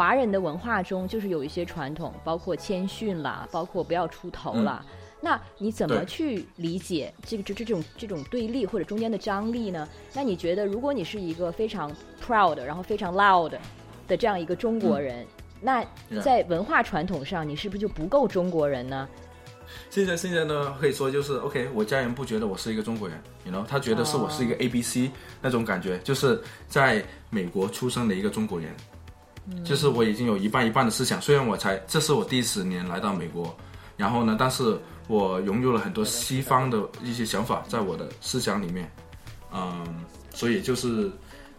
华人的文化中，就是有一些传统，包括谦逊啦，包括不要出头啦。那你怎么去理解这个这这种这种对立或者中间的张力呢？那你觉得，如果你是一个非常 proud，然后非常 loud 的这样一个中国人，那在文化传统上，你是不是就不够中国人呢？现在现在呢，可以说就是 OK，我家人不觉得我是一个中国人，you know，他觉得是我是一个 A B C、那种感觉，就是在美国出生的一个中国人，就是我已经有一半一半的思想。虽然我才这是我第十年来到美国，然后呢，但是我融入了很多西方的一些想法在我的思想里面，嗯，所以就是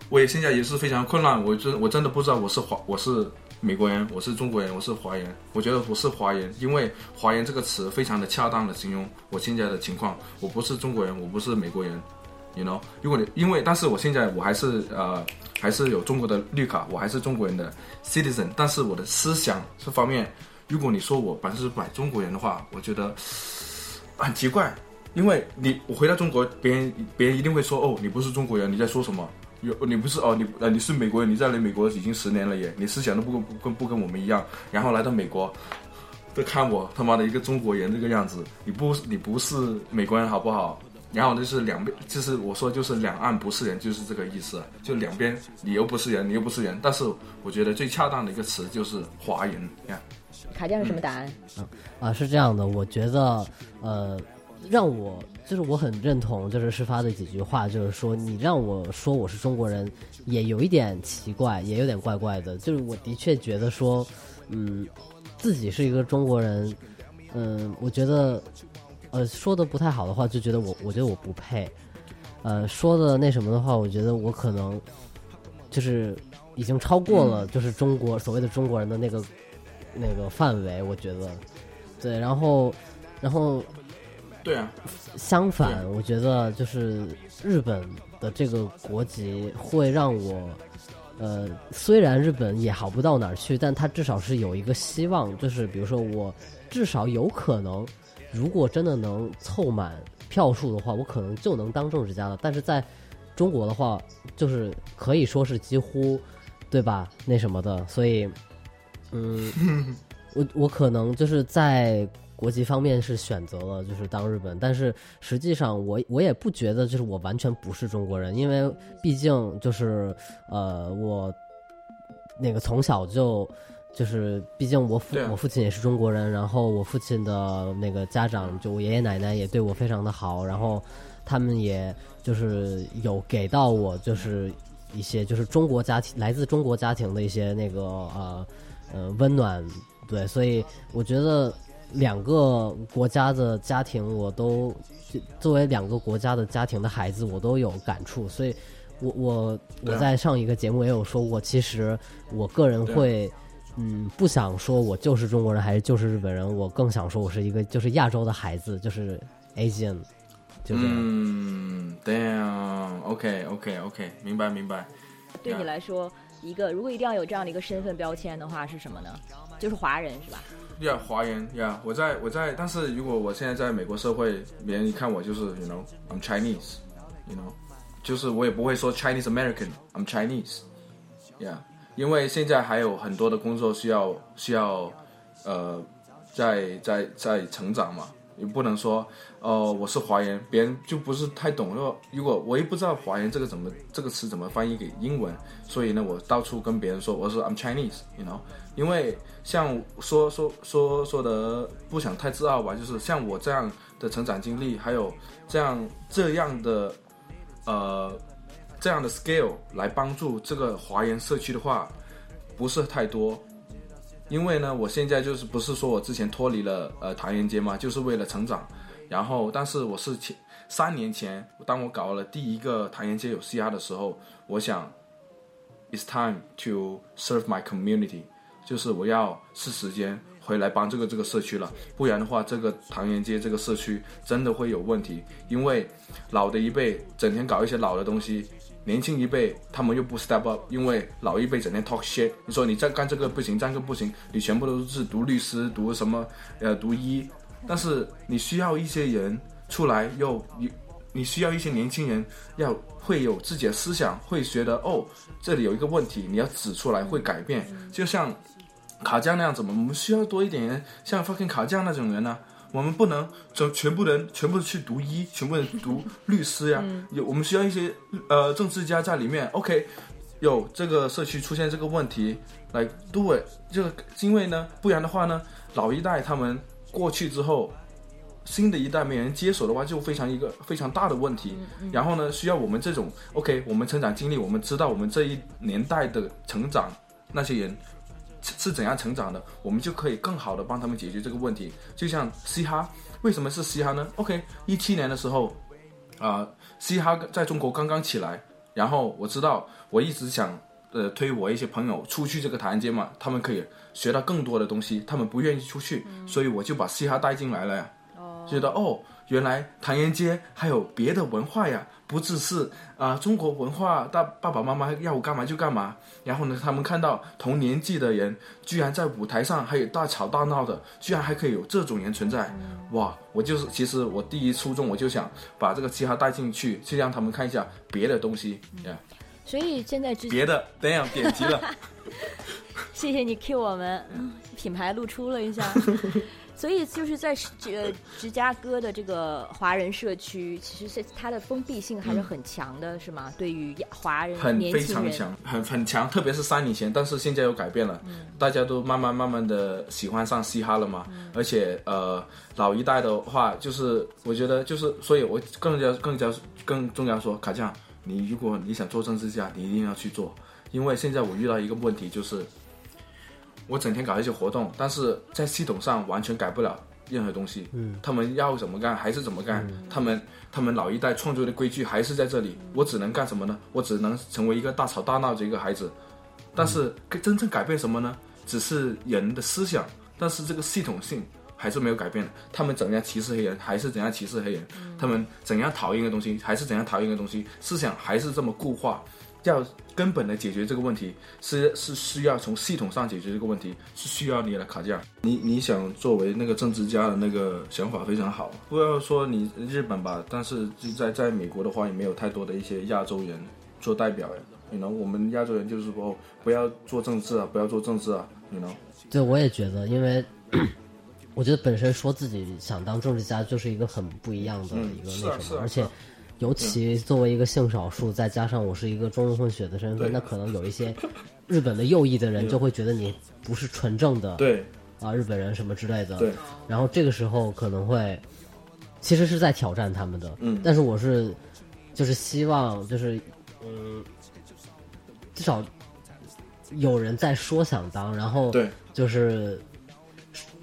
我也现在也是非常困难，我真我真的不知道我是华我是美国人，我是中国人，我是华人。我觉得我是华人，因为华人这个词非常的恰当的形容我现在的情况。我不是中国人，我不是美国人，you know。如果你因为，但是我现在我还是呃还是有中国的绿卡，我还是中国人的 citizen，但是我的思想这方面，如果你说我百分之百中国人的话，我觉得很奇怪。因为你我回到中国，别人别人一定会说哦，你不是中国人，你在说什么？有你不是哦，你呃你是美国人，你在来美国已经十年了耶，你思想都不跟不跟不跟我们一样，然后来到美国，都看我他妈的一个中国人这个样子，你不你不是美国人好不好？然后就是两边，就是我说就是两岸不是人，就是这个意思，就两边你又不是人，你又不是人，但是我觉得最恰当的一个词就是华人呀。卡酱是什么答案？啊，是这样的，我觉得，呃，让我就是我很认同，就是事发的几句话，就是说你让我说我是中国人，也有一点奇怪，也有点怪怪的。就是我的确觉得说，嗯，自己是一个中国人，嗯，我觉得，呃，说的不太好的话，就觉得我，我觉得我不配。呃，说的那什么的话，我觉得我可能就是已经超过了，就是中国所谓的中国人的那个那个范围，我觉得，对，然后，然后对啊，相反，我觉得就是日本的这个国籍会让我，呃，虽然日本也好不到哪儿去，但它至少是有一个希望，就是比如说我至少有可能，如果真的能凑满票数的话，我可能就能当政治家了。但是在中国的话，就是可以说是几乎，对吧？那什么的，所以，嗯，(laughs) 我我可能就是在国籍方面是选择了就是当日本，但是实际上我我也不觉得就是我完全不是中国人，因为毕竟就是呃我那个从小就就是，毕竟我父、我父亲也是中国人，然后我父亲的那个家长就我爷爷奶奶也对我非常的好，然后他们也就是有给到我就是一些就是中国家庭来自中国家庭的一些那个呃呃温暖，对，所以我觉得两个国家的家庭我都作为两个国家的家庭的孩子，我都有感触，所以我我我在上一个节目也有说过，其实我个人会。嗯，不想说我就是中国人还是就是日本人，我更想说我是一个就是亚洲的孩子，就是 Asian，就这样。嗯，damn，OK OK OK，明白明白。对你来说，一个如果一定要有这样的一个身份标签的话，是什么呢？就是华人是吧？呀，华人呀我在我在，但是如果我现在在美国社会，别人一看我就是，you know，I'm Chinese，you know，就是我也不会说 Chinese American，I'm Chinese，yeah，因为现在还有很多的工作需要需要，呃，在在在成长嘛，你不能说，哦、我是华人，别人就不是太懂。如果如果我也不知道华人这个怎么这个词怎么翻译给英文，所以呢，我到处跟别人说我说 I'm Chinese，you know，因为像说说说说的不想太自傲吧，就是像我这样的成长经历，还有这样这样的呃这样的 scale 来帮助这个华人社区的话，不是太多。因为呢，我现在就是不是说我之前脱离了呃唐人街嘛，就是为了成长。然后，但是我是前三年前，当我搞了第一个唐人街有 CR 的时候，我想，it's time to serve my community，就是我要是时间回来帮这个这个社区了，不然的话，这个唐人街这个社区真的会有问题，因为老的一辈整天搞一些老的东西，年轻一辈他们又不 step up，因为老一辈整天 talk shit，你说你再干这个不行，干这个不行，你全部都是读律师，读什么呃读医，但是你需要一些人出来又你你需要一些年轻人要会有自己的思想，会觉得哦这里有一个问题，你要指出来会改变，就像卡酱那样子嘛，我们需要多一点，像 fucking 卡酱那种人呢、我们不能整全部人全部去读医，全部人读律师呀。有我们需要一些呃政治家在里面。OK，有这个社区出现这个问题，来 do it。这个因为呢，不然的话呢，老一代他们过去之后，新的一代没人接手的话，就非常一个非常大的问题。然后呢，需要我们这种 OK，我们成长经历，我们知道我们这一年代的成长那些人。是是怎样成长的，我们就可以更好的帮他们解决这个问题。就像嘻哈，为什么是嘻哈呢？OK，一七年的时候，啊、嘻哈在中国刚刚起来，然后我知道我一直想呃推我一些朋友出去这个唐人街嘛，他们可以学到更多的东西，他们不愿意出去，所以我就把嘻哈带进来了呀。哦觉得哦，原来唐人街还有别的文化呀，不只是啊、中国文化，大爸爸妈妈要我干嘛就干嘛。然后呢，他们看到同年纪的人居然在舞台上还有大吵大闹的，居然还可以有这种人存在，哇！我就是其实我第一初衷我就想把这个嘻哈带进去，去让他们看一下别的东西呀所以现在之别的等一下点击了，(laughs) 谢谢你 Q 我们，嗯品牌露出了一下。(laughs) 所以就是在这芝加哥的这个华人社区，其实是它的封闭性还是很强的，是吗？对于华人很非年轻人，常强，很很强，特别是三年前，但是现在又改变了，大家都慢慢慢慢的喜欢上嘻哈了嘛，而且呃老一代的话，就是我觉得就是，所以我更加更加更重要说，卡酱，你如果你想做政治家，你一定要去做，因为现在我遇到一个问题就是，我整天搞一些活动，但是在系统上完全改不了任何东西。嗯，他们要怎么干还是怎么干，他们他们老一代创作的规矩还是在这里，我只能干什么呢？我只能成为一个大吵大闹的一个孩子。但是真正改变什么呢？只是人的思想，但是这个系统性还是没有改变的。他们怎样歧视黑人，还是怎样歧视黑人；他们怎样讨厌一个东西，还是怎样讨厌一个东西。思想还是这么固化。要根本的解决这个问题，是是需要从系统上解决这个问题，是需要你来卡架。你你想作为那个政治家的那个想法非常好，不要说你日本吧，但是就在在美国的话，也没有太多的一些亚洲人做代表呀。你 you know，我们亚洲人就是说，不要做政治啊，不要做政治啊，你 you know。对，我也觉得，因为我觉得本身说自己想当政治家就是一个很不一样的嗯一个那什么，而且尤其作为一个性少数，再加上我是一个中日混血的身份，那可能有一些日本的右翼的人就会觉得你不是纯正的对。啊日本人什么之类的。对，然后这个时候可能会其实是在挑战他们的。嗯。但是我是就是希望就是嗯，至少有人在说想当，然后对，就是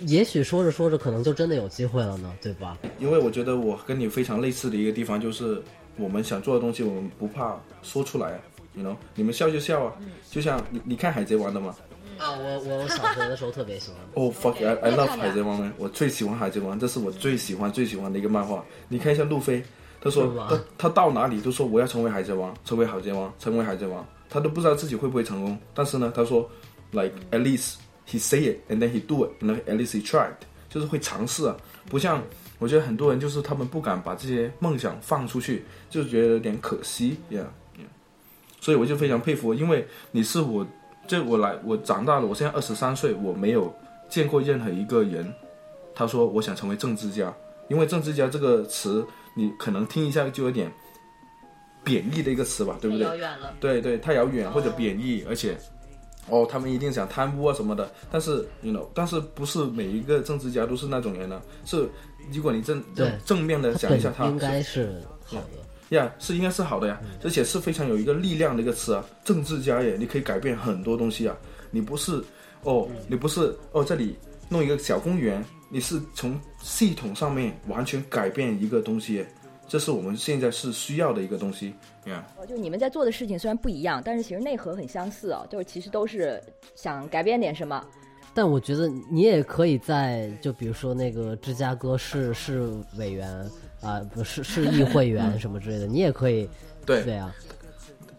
也许说着说着可能就真的有机会了呢，对吧？因为我觉得我跟你非常类似的一个地方就是，我们想做的东西，我们不怕说出来啊。you know，你们笑就笑啊，就像你你看海贼王的吗？啊，我我小学的时候特别喜欢。哦、fuck，I I love 海贼王呢，我最喜欢海贼王，这是我最喜欢最喜欢的一个漫画。你看一下路飞，他说他他到哪里都说我要成为海贼王，成为海贼王，成为海贼王，他都不知道自己会不会成功。但是呢，他说，like at least he say it and then he do then at least he tried，就是会尝试啊。不像我觉得很多人就是他们不敢把这些梦想放出去，就觉得有点可惜，yeah yeah。所以我就非常佩服，因为你是我，这我来，我长大了，我现在二十三岁，我没有见过任何一个人，他说我想成为政治家，因为政治家这个词，你可能听一下就有点贬义的一个词吧，对不对？远了。对对，太遥远或者贬义，而且哦，他们一定想贪污啊什么的。但是，you know，但是不是每一个政治家都是那种人呢？是，如果你正对正面的想一下他，应该是好的。呀是应该是好的呀，而且是非常有一个力量的一个词啊，政治家耶，你可以改变很多东西啊。你不是哦，你不是哦，这里弄一个小公园，你是从系统上面完全改变一个东西耶，这是我们现在是需要的一个东西呀。就你们在做的事情虽然不一样，但是其实内核很相似哦，就是其实都是想改变点什么。但我觉得你也可以在就比如说那个芝加哥市市委员啊，不是市议会员什么之类的，你也可以对对啊。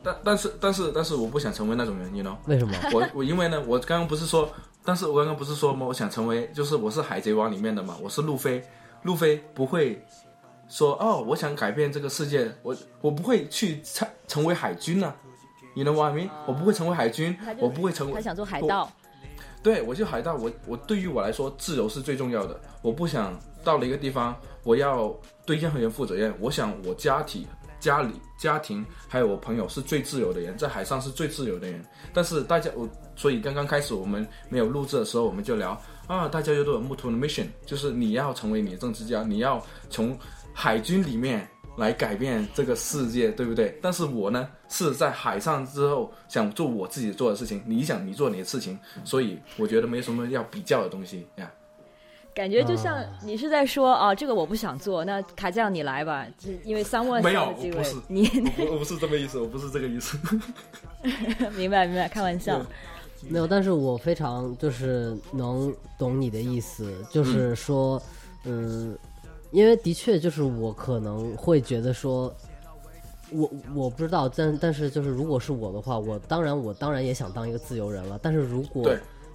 但但是但是但是我不想成为那种人，you know。为什么？我我因为呢，我刚刚不是说，但是我刚刚不是说吗？我想成为，就是我是海贼王里面的嘛，我是路飞，路飞不会说哦，我想改变这个世界，我我不会去成成为海军呢、你 you know what I mean？我不会成为海军我不会成为，他想做海盗，对我就海盗，我我对于我来说，自由是最重要的。我不想到了一个地方，我要对任何人负责任。我想我家庭、家里、家庭还有我朋友是最自由的人，在海上是最自由的人。但是大家，我所以刚刚开始我们没有录制的时候，我们就聊啊，大家都有不同的 mission，就是你要成为你的政治家，你要从海军里面来改变这个世界，对不对？但是我呢是在海上之后想做我自己做的事情，你想你做你的事情，所以我觉得没什么要比较的东西呀。感觉就像你是在说啊，这个我不想做，那卡酱你来吧，就因为 someone 没有机会我不是，你我我不是这么意思，我不是这个意思。(laughs) 明白明白，开玩笑。没有，但是我非常就是能懂你的意思，就是说，嗯，因为的确就是我可能会觉得说，我我不知道，但但是就是如果是我的话，我当然我当然也想当一个自由人了，但是如果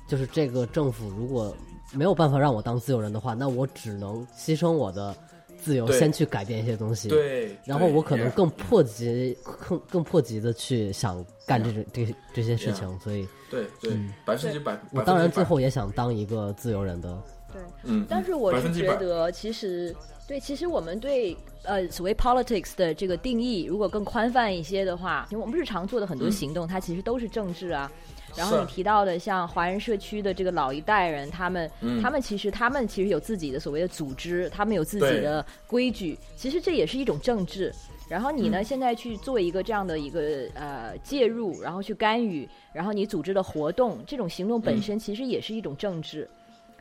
就是这个政府如果没有办法让我当自由人的话，那我只能牺牲我的自由，先去改变一些东西。对，然后我可能更迫急、更更迫急的去想干这种这这些事情，所以对对百分之百。我当然最后也想当一个自由人的。对，嗯，但是我是觉得，其实对，其实我们对呃所谓 politics 的这个定义，如果更宽泛一些的话，因为我们日常做的很多行动，它其实都是政治啊。然后你提到的像华人社区的这个老一代人，他们、嗯。他们其实他们其实有自己的所谓的组织，他们有自己的规矩，其实这也是一种政治。然后你呢，嗯。现在去做一个这样的一个呃介入，然后去干预，然后你组织的活动，这种行动本嗯。身其实也是一种政治。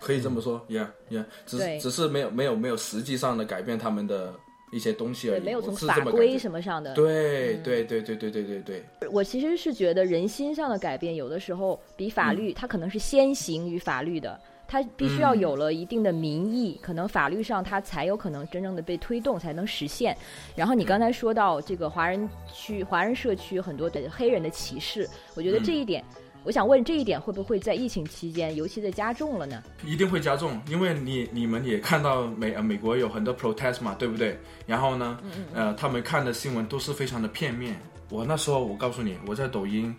可以这么说，yeah yeah，只是只是没有没有没有实际上的改变他们的一些东西而对，已，没有从法规什么上的。对对对对对对对对，我其实是觉得人心上的改变，有的时候比法律，它可能是先行于法律的。它必须要嗯有了一定的民意，可能法律上它才有可能真正的被推动，才能实现。然后你刚才说到这个华人区、华人社区很多的黑人的歧视，我觉得这一点，我想问这一点会不会在疫情期间尤其的加重了呢？一定会加重，因为你你们也看到美呃美国有很多 protest 嘛，对不对？然后呢，呃，他们看的新闻都是非常的片面。我那时候我告诉你，我在抖音，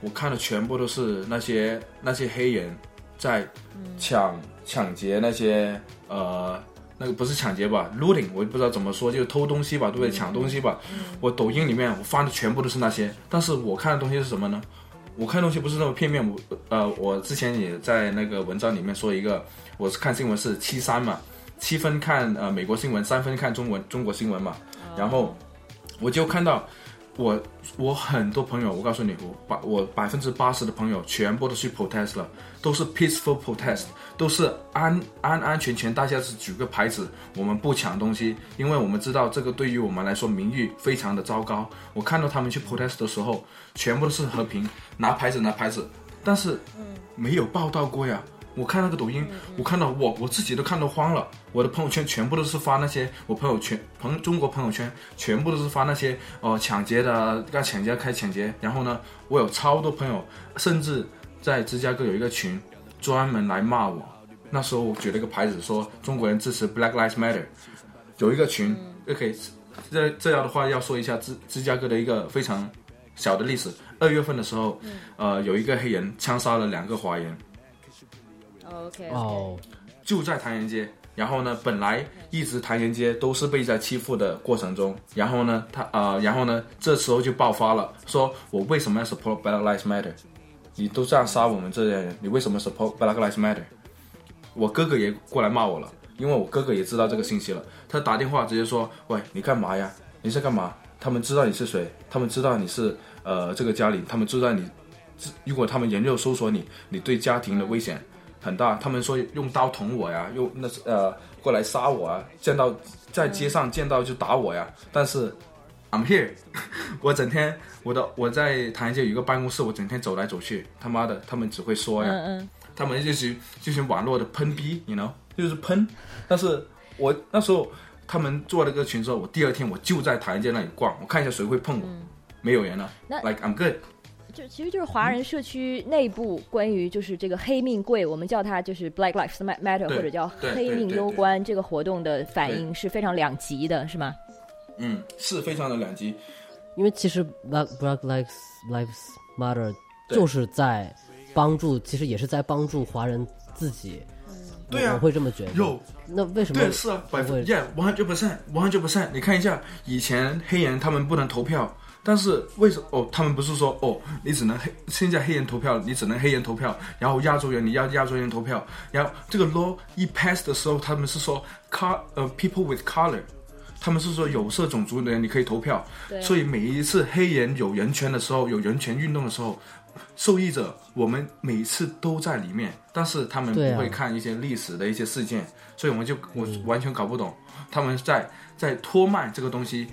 我看的全部都是那些那些黑人在抢抢劫那些呃那个不是抢劫吧，looting，我也不知道怎么说，就是偷东西吧，对不对？抢东西吧。我抖音里面我发的全部都是那些，但是我看的东西是什么呢？我看东西不是那么片面，我呃，我之前也在那个文章里面说一个，我是看新闻是七三嘛，七分看呃美国新闻，三分看中文中国新闻嘛，然后我就看到我我很多朋友，我告诉你，我百我百分之八十的朋友全部都去 protest 了，都是 peaceful protest，都是安安安全全，大家是举个牌子，我们不抢东西，因为我们知道这个对于我们来说名誉非常的糟糕。我看到他们去 protest 的时候，全部都是和平，拿牌子拿牌子，但是没有报道过呀。我看那个抖音，我看到我我自己都看到慌了。我的朋友圈全部都是发那些我朋友圈朋中国朋友圈全部都是发那些哦抢劫的，要抢劫开抢劫。然后呢，我有超多朋友，甚至在芝加哥有一个群专门来骂我。那时候我举了一个牌子说中国人支持 Black Lives Matter，有一个群，OK，这这样的话要说一下芝芝加哥的一个非常小的历史。二月份的时候，呃，有一个黑人枪杀了两个华人。OK，哦，就在唐人街。然后呢，本来一直唐人街都是被在欺负的过程中，然后呢，他呃，然后呢，这时候就爆发了，说我为什么要 support Black Lives Matter？你都这样杀我们这些人，你为什么 support Black Lives Matter？我哥哥也过来骂我了，因为我哥哥也知道这个信息了，他打电话直接说：“喂，你干嘛呀？你在干嘛？”他们知道你是谁，他们知道你是呃这个家里，他们知道你，如果他们研究搜索你，你对家庭的危险很大。他们说用刀捅我呀，用那呃过来杀我啊，见到在街上见到就打我呀。但是 I'm here，(laughs) 我整天我的我在唐人街有一个办公室，我整天走来走去，他妈的他们只会说呀。嗯嗯，他们就是就是网络的喷逼，you know，就是喷。但是我那时候他们做了个群之后，我第二天我就在唐人街那里逛，我看一下谁会碰我，没有人了。那 like I'm good，就其实就是华人社区内部关于就是这个黑命贵，我们叫它就是 Black Lives Matter 或者叫黑命攸关这个活动的反应是非常两极的，是吗？嗯，是非常的两极。因为其实 Black Black Lives Lives Matter 就是在帮助，其实也是在帮助华人自己。对啊我我会这么觉得。有那为什么对，是啊，百分不会 yeah one hundred percent，one hundred percent。你看一下，以前黑人他们不能投票，但是为什么？哦，他们不是说哦，你只能黑，现在黑人投票，你只能黑人投票，然后亚洲人你要亚洲人投票，然后这个 law 一 pass 的时候，他们是说 car 呃 people with color。他们是说有色种族的人你可以投票，对所以每一次黑人有人权的时候，有人权运动的时候，受益者我们每次都在里面，但是他们不会看一些历史的一些事件，所以我们就我完全搞不懂他们在在拖慢这个东西，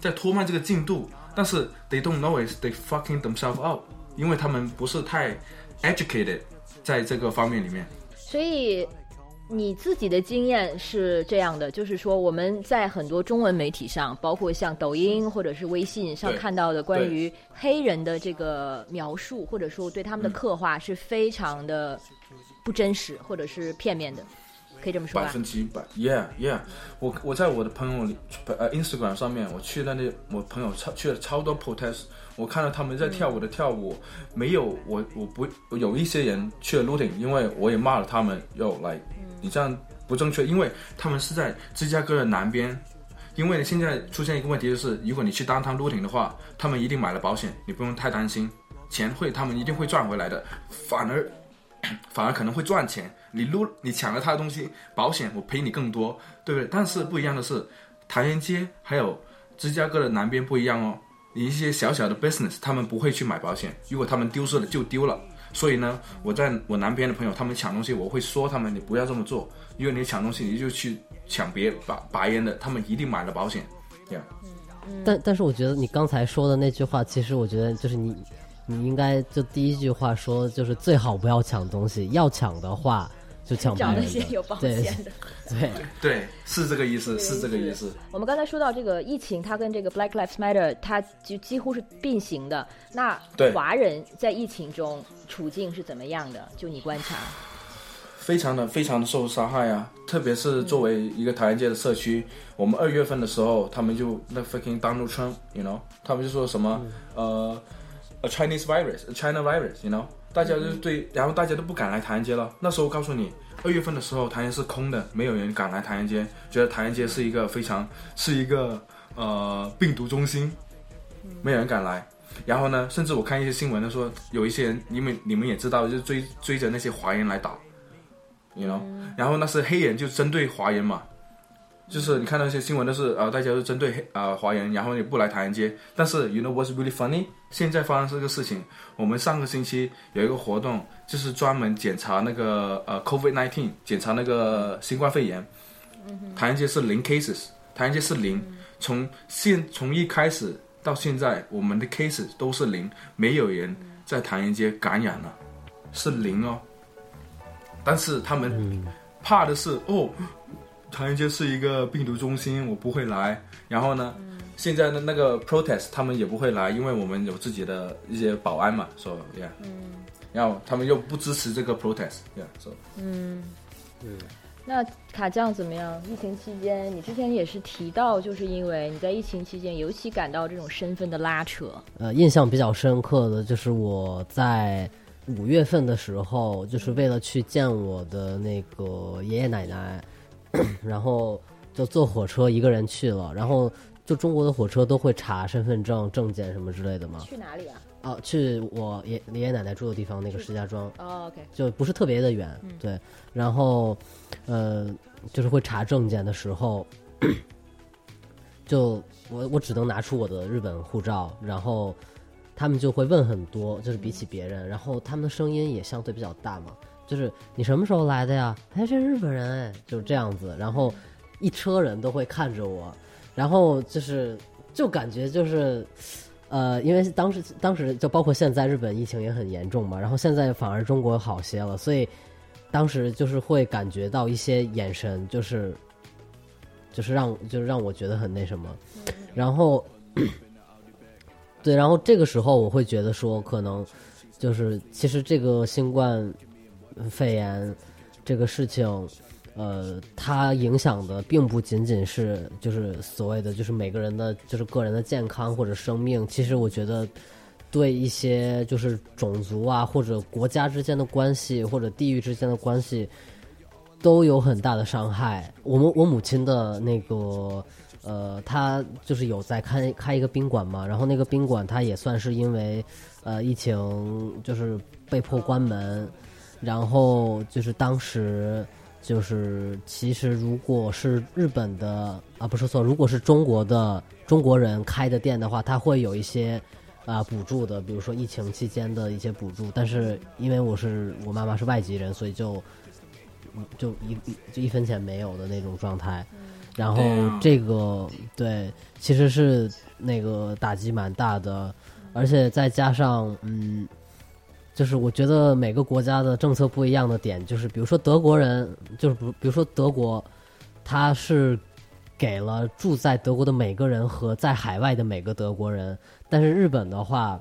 在拖慢这个进度，但是 they don't know it, they fucking themselves up，因为他们不是太 educated 在这个方面里面。所以你自己的经验是这样的，就是说我们在很多中文媒体上，包括像抖音或者是微信上看到的关于黑人的这个描述，或者说对他们的刻画是非常的不真实，或者是片面的，可以这么说吧百？分之一百，Yeah Yeah，我我在我的朋友里，呃，Instagram 上面，我去那里，我朋友超去了超多 protest，我看到他们在跳舞的跳舞，没有我我不有一些人去了 looting，因为我也骂了他们，又来你这样不正确，因为他们是在芝加哥的南边。因为现在出现一个问题，就是如果你去当趟 looting 的话，他们一定买了保险，你不用太担心，钱会他们一定会赚回来的，反而反而可能会赚钱。你撸你抢了他的东西，保险我赔你更多，对不对？但是不一样的是，唐人街还有芝加哥的南边不一样哦。你一些小小的 business，他们不会去买保险，如果他们丢失了就丢了。所以呢，我在我南边的朋友，他们抢东西，我会说他们你不要这么做，因为你抢东西你就去抢别白白人的，他们一定买了保险。这样，但但是我觉得你刚才说的那句话，其实我觉得就是你你应该就第一句话说，就是最好不要抢东西，要抢的话就抢找那。些有保险的。(laughs) 对，对，是这个意思，是这个意思。我们刚才说到这个疫情，它跟这个 Black Lives Matter 它就几乎是并行的。那对华人在疫情中处境是怎么样的？就你观察，非常的非常的受伤害啊！特别是作为一个唐人街的社区，我们二月份的时候，他们就那 fucking Donald Trump，you know，他们就说什么、呃，a Chinese virus，a China virus，you know，大家就对，然后大家都不敢来唐人街了。那时候告诉你，二月份的时候，唐人是空的，没有人敢来唐人街，觉得唐人街是一个非常是一个呃病毒中心，没有人敢来。然后呢，甚至我看一些新闻的说，有一些人，你们你们也知道，就追追着那些华人来打，you know，、然后那是黑人就针对华人嘛，就是你看到一些新闻都是呃，大家都针对黑呃华人，然后也不来唐人街。但是 you know what's really funny？现在发生这个事情，我们上个星期有一个活动，就是专门检查那个呃 COVID nineteen，检查那个新冠肺炎。唐人街是零 cases，唐人街是零，从现从一开始到现在，我们的 cases 都是零，没有人在唐人街感染了，是零哦。但是他们怕的是哦，唐人街是一个病毒中心，我不会来。然后呢，现在的那个 protest 他们也不会来，因为我们有自己的一些保安嘛，说、so, yeah，然后他们又不支持这个 protest，yeah，so 那卡酱怎么样？疫情期间，你之前也是提到，就是因为你在疫情期间尤其感到这种身份的拉扯。呃，印象比较深刻的就是我在五月份的时候，就是为了去见我的那个爷爷奶奶，然后就坐火车一个人去了。然后就中国的火车都会查身份证、证件什么之类的吗。去哪里啊？哦，去我爷爷爷奶奶住的地方，那个石家庄。哦，OK，就不是特别的远，对。然后，呃，就是会查证件的时候，就我我只能拿出我的日本护照，然后他们就会问很多，就是比起别人，然后他们的声音也相对比较大嘛，就是你什么时候来的呀？哎，这日本人哎，就是这样子。然后一车人都会看着我，然后就是就感觉就是。呃，因为当时当时就包括现在日本疫情也很严重嘛，然后现在反而中国好些了，所以当时就是会感觉到一些眼神，就是就是让就是让我觉得很那什么，(laughs) 然后对，然后这个时候我会觉得说，可能就是其实这个新冠肺炎这个事情。呃，它影响的并不仅仅是就是所谓的就是每个人的就是个人的健康或者生命，其实我觉得对一些就是种族啊或者国家之间的关系或者地域之间的关系都有很大的伤害。我们我母亲的那个呃，她就是有在开开一个宾馆嘛，然后那个宾馆它也算是因为呃疫情就是被迫关门，然后就是当时。就是其实，如果是日本的啊，不是错，如果是中国的中国人开的店的话，他会有一些啊补助的，比如说疫情期间的一些补助。但是因为我是我妈妈是外籍人，所以就就一就一分钱没有的那种状态。然后这个对，其实是那个打击蛮大的，而且再加上嗯。就是我觉得每个国家的政策不一样的点，就是比如说德国人，就是比比如说德国，他是给了住在德国的每个人和在海外的每个德国人，但是日本的话，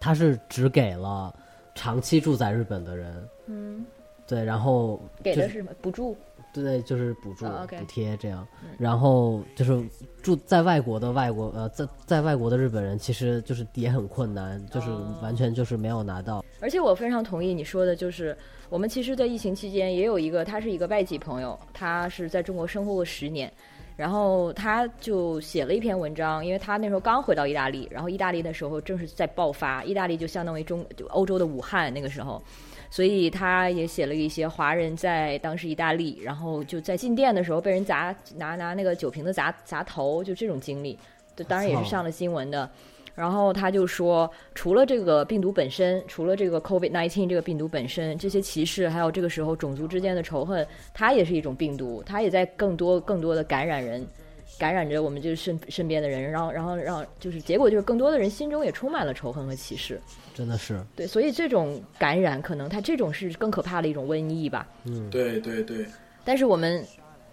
他是只给了长期住在日本的人。嗯，对，然后给的是什么补助？对，就是补助、补贴这样。然后就是住在外国的外国呃，在在外国的日本人，其实就是也很困难，就是完全就是没有拿到。而且我非常同意你说的，就是我们其实，在疫情期间也有一个，他是一个外籍朋友，他是在中国生活过十年，然后他就写了一篇文章，因为他那时候刚回到意大利，然后意大利的时候正是在爆发，意大利就相当于中就欧洲的武汉那个时候，所以他也写了一些华人在当时意大利，然后就在进店的时候被人砸拿拿那个酒瓶子砸砸头，就这种经历，就当然也是上了新闻的。然后他就说，除了这个病毒本身，除了这个 COVID-19 这个病毒本身，这些歧视，还有这个时候种族之间的仇恨，它也是一种病毒，它也在更多更多的感染人，感染着我们就是身身边的人，然后然后让就是结果就是更多的人心中也充满了仇恨和歧视。真的是，对，所以这种感染可能它这种是更可怕的一种瘟疫吧。嗯对对对，但是我们，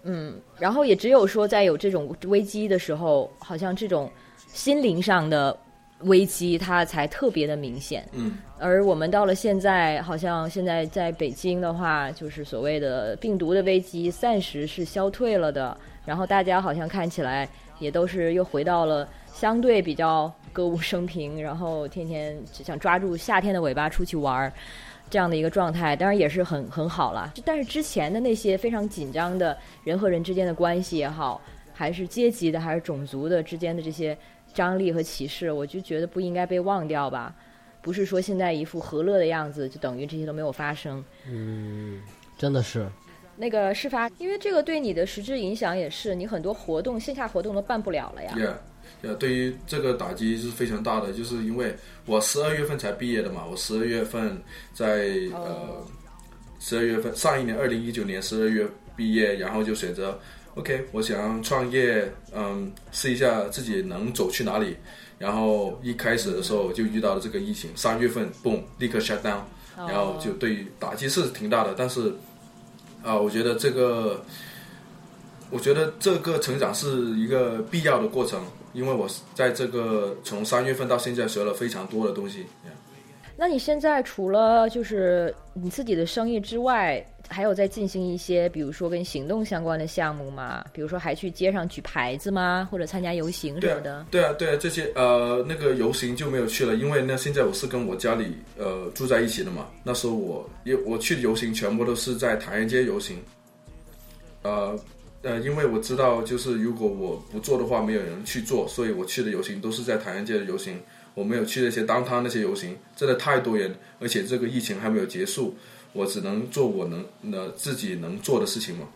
嗯，然后也只有说在有这种危机的时候，好像这种心灵上的危机它才特别的明显。嗯，而我们到了现在，好像现在在北京的话，就是所谓的病毒的危机暂时是消退了的，然后大家好像看起来也都是又回到了相对比较歌舞升平，然后天天只想抓住夏天的尾巴出去玩儿。这样的一个状态，当然也是很很好了。但是之前的那些非常紧张的人和人之间的关系也好，还是阶级的，还是种族的之间的这些张力和歧视，我就觉得不应该被忘掉吧。不是说现在一副和乐的样子，就等于这些都没有发生。嗯真的是，那个事发，因为这个对你的实质影响也是，你很多活动线下活动都办不了了呀。Yeah，呃，对于这个打击是非常大的，就是因为我十二月份才毕业的嘛，我十二月份在呃十二月份上一年二零一九年十二月毕业，然后就选择 OK，我想创业，嗯，试一下自己能走去哪里。然后一开始的时候就遇到了这个疫情，三月份 boom 立刻 shut down，然后就对于打击是挺大的，但是啊、我觉得这个。我觉得这个成长是一个必要的过程，因为我在这个从三月份到现在学了非常多的东西。那你现在除了就是你自己的生意之外，还有在进行一些，比如说跟行动相关的项目吗？比如说还去街上举牌子吗？或者参加游行什么的？，对啊，对啊，这些呃那个游行就没有去了，因为那现在我是跟我家里呃住在一起的嘛。那时候我因为我去的游行全部都是在唐人街游行，呃呃，因为我知道就是如果我不做的话，没有人去做，所以我去的游行都是在唐人街的游行。我没有去那些当摊那些游行，真的太多人，而且这个疫情还没有结束，我只能做我能呃自己能做的事情嘛。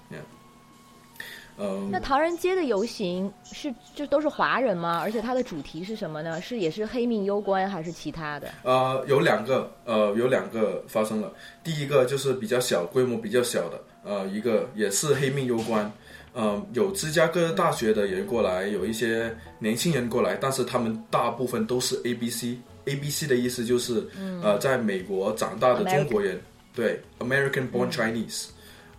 嗯、那唐人街的游行是就都是华人吗？而且它的主题是什么呢？是也是黑命攸关还是其他的？呃，有两个，呃，有两个发生了。第一个就是比较小，规模比较小的，呃，一个也是黑命攸关，呃，有芝加哥大学的人过来，有一些年轻人过来，但是他们大部分都是 A B C。A B C 的意思就是，呃，在美国长大的中国人，对，American born Chinese。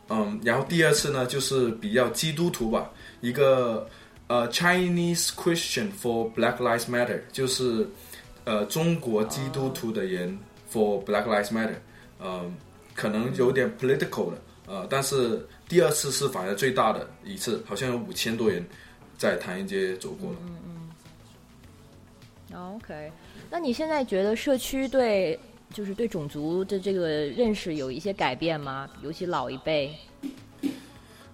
嗯，然后第二次呢，就是比较基督徒吧，一个呃 Chinese Christian for Black Lives Matter，就是呃中国基督徒的人 for Black Lives Matter，嗯、可能有点 political 的，呃，但是第二次是反而最大的一次，好像有五千多人在唐人街走过了。嗯嗯 OK，那你现在觉得社区对就是对种族的这个认识有一些改变吗？尤其老一辈。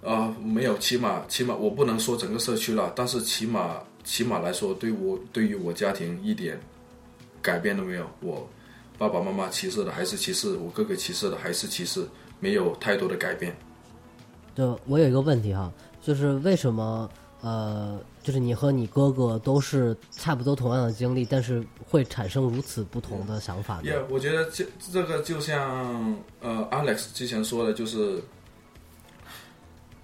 啊、没有，起码起码我不能说整个社区了，但是起码起码来说，对我对于我家庭一点改变都没有。我爸爸妈妈歧视的还是歧视，我哥哥歧视的还是歧视，没有太多的改变。就我有一个问题哈，就是为什么呃，就是你和你哥哥都是差不多同样的经历，但是会产生如此不同的想法也 Yeah，我觉得这这个就像呃 Alex 之前说的，就是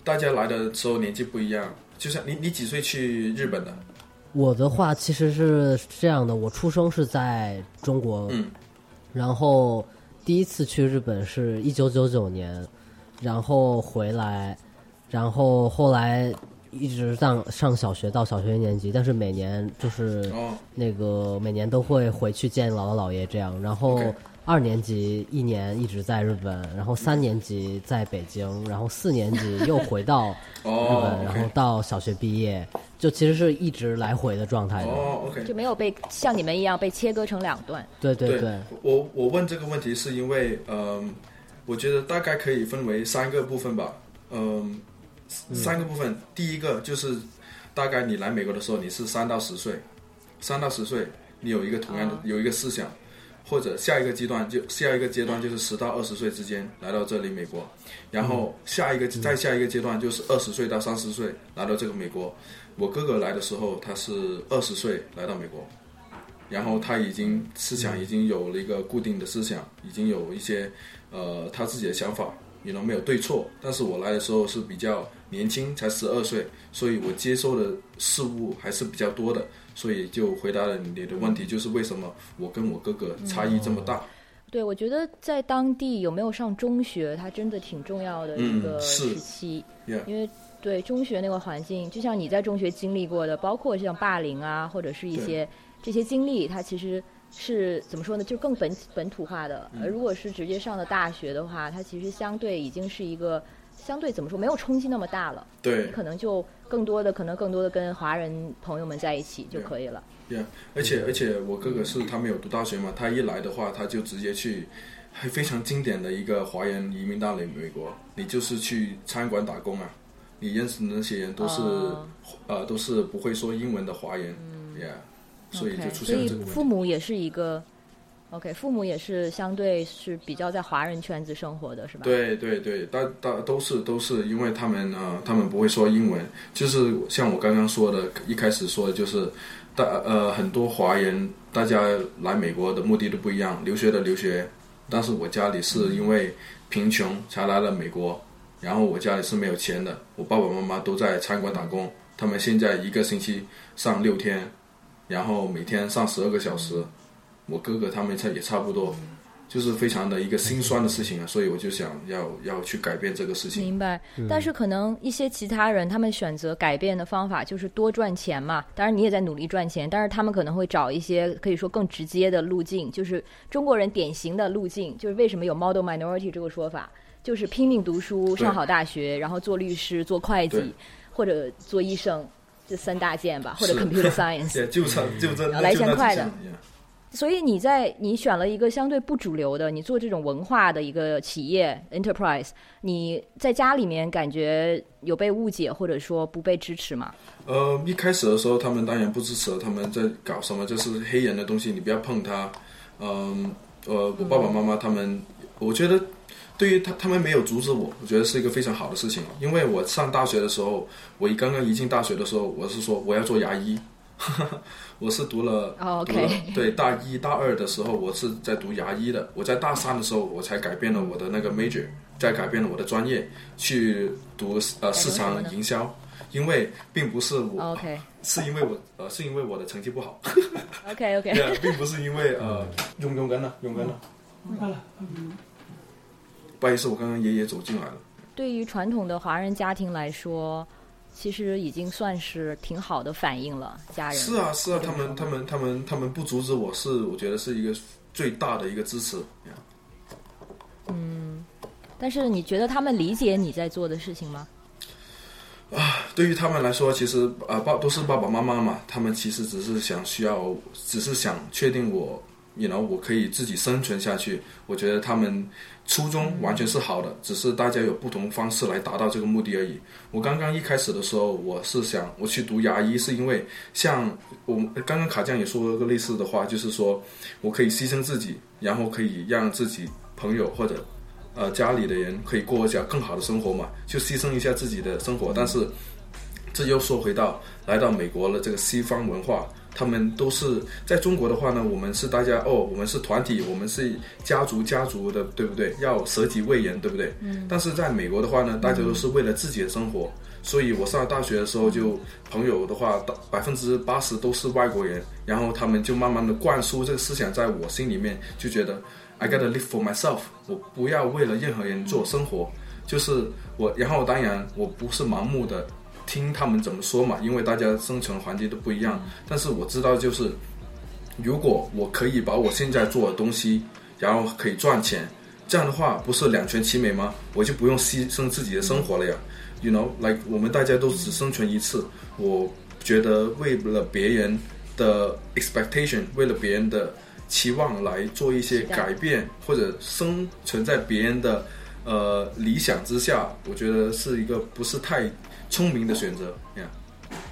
大家来的时候年纪不一样。就像你你几岁去日本的？我的话其实是这样的，我出生是在中国，嗯然后第一次去日本是一九九九年，然后回来，然后后来一直上上小学到小学一年级，但是每年就是哦。那个每年都会回去见姥姥姥爷这样，然后二年级一年一直在日本，然后三年级在北京，然后四年级又回到 (laughs) 日哦本，然后到小学毕业，就其实是一直来回的状态的。哦，OK，就没有被像你们一样被切割成两段。对对对。我我问这个问题是因为，嗯、我觉得大概可以分为三个部分吧，嗯、三个部分，第一个就是大概你来美国的时候，你是三到十岁，三到十岁，你有一个同样的、哦有一个思想，或者下一个阶段就下一个阶段就是十到二十岁之间来到这里美国，然后下一个、再下一个阶段就是二十岁到三十岁来到这个美国。我哥哥来的时候，他是二十岁来到美国，然后他已经思想已经有了一个固定的思想，已经有一些呃他自己的想法，也能没有对错。但是我来的时候是比较年轻，才十二岁，所以我接受的事物还是比较多的，所以就回答了你的问题，就是为什么我跟我哥哥差异这么大。对，我觉得在当地有没有上中学，它真的挺重要的一个时期，Yeah。因为对中学那个环境，就像你在中学经历过的，包括像霸凌啊，或者是一些这些经历，它其实是怎么说呢，就更本本土化的。嗯。而如果是直接上的大学的话，它其实相对已经是一个相对怎么说没有冲击那么大了，对。你可能就更多的可能更多的跟华人朋友们在一起就可以了。Yeah，而且而且我哥哥是他没有读大学嘛，他一来的话，他就直接去，还非常经典的一个华人移民到了美国，你就是去餐馆打工啊，你认识的那些人都是、哦。呃都是不会说英文的华人、e a h 所以就出现了这个问题。父母也是一个 OK，父母也是相对是比较在华人圈子生活的是吧？，对对对，大大都是都是因为他们呃，他们不会说英文，就是像我刚刚说的，一开始说的就是，大呃很多华人大家来美国的目的都不一样，留学的留学，但是我家里是因为贫穷才来了美国，然后我家里是没有钱的，我爸爸妈妈都在餐馆打工，他们现在一个星期上六天，然后每天上十二个小时，我哥哥他们差也差不多。就是非常的一个心酸的事情啊，所以我就想要要去改变这个事情。明白。但是可能一些其他人他们选择改变的方法就是多赚钱嘛，当然你也在努力赚钱，但是他们可能会找一些可以说更直接的路径，就是中国人典型的路径，就是为什么有 model minority 这个说法，就是拼命读书，上好大学，然后做律师、做会计或者做医生。这三大件吧，或者 computer science，对，就差就这来钱快的所以你在你选了一个相对不主流的，你做这种文化的一个企业 enterprise，你在家里面感觉有被误解或者说不被支持吗？呃，一开始的时候，他们当然不支持，他们在搞什么，就是黑人的东西，你不要碰它。嗯，呃，我爸爸妈妈他们，我觉得对于他，他们没有阻止我，我觉得是一个非常好的事情。因为我上大学的时候，我一刚刚一进大学的时候，我是说我要做牙医，(laughs) 我是读了，哦读了，OK。对，大一大二的时候，我是在读牙医的，我在大三的时候，我才改变了我的那个 major，再改变了我的专业，去读呃市场营销。因为并不是我 OK 是因为我呃，是因为我的成绩不好，OK OK，(laughs) 并不是因为呃，用用根了，用完了，不好意思，我刚刚爷爷走进来了。对于传统的华人家庭来说，其实已经算是挺好的反应了。家人是啊，是啊，他们他们他们他们不阻止我是，我觉得是一个最大的一个支持。嗯但是你觉得他们理解你在做的事情吗？啊对于他们来说，其实啊爸都是爸爸妈妈嘛，他们其实只是想需要，只是想确定我，you know，我可以自己生存下去。我觉得他们初衷完全是好的，只是大家有不同方式来达到这个目的而已。我刚刚一开始的时候，我是想我去读牙医，是因为像我刚刚卡酱也说了个类似的话，就是说我可以牺牲自己，然后可以让自己朋友或者呃家里的人可以过一下更好的生活嘛，就牺牲一下自己的生活，但是。这又说回到来到美国了，这个西方文化，他们都是在中国的话呢，我们是大家哦，我们是团体，我们是家族家族的，对不对？要舍己为人，对不对？嗯。但是在美国的话呢，大家都是为了自己的生活，所以我上了大学的时候就朋友的话，百分之八十都是外国人，然后他们就慢慢的灌输这个思想在我心里面，就觉得 I gotta live for myself，我不要为了任何人做生活，就是我，然后当然我不是盲目的。听他们怎么说嘛，因为大家生存环境都不一样。但是我知道，就是如果我可以把我现在做的东西，然后可以赚钱，这样的话不是两全其美吗？我就不用牺牲自己的生活了呀。You know, like 我们大家都只生存一次，我觉得为了别人的 expectation，为了别人的期望来做一些改变，或者生存在别人的呃理想之下，我觉得是一个不是太聪明的选择呀。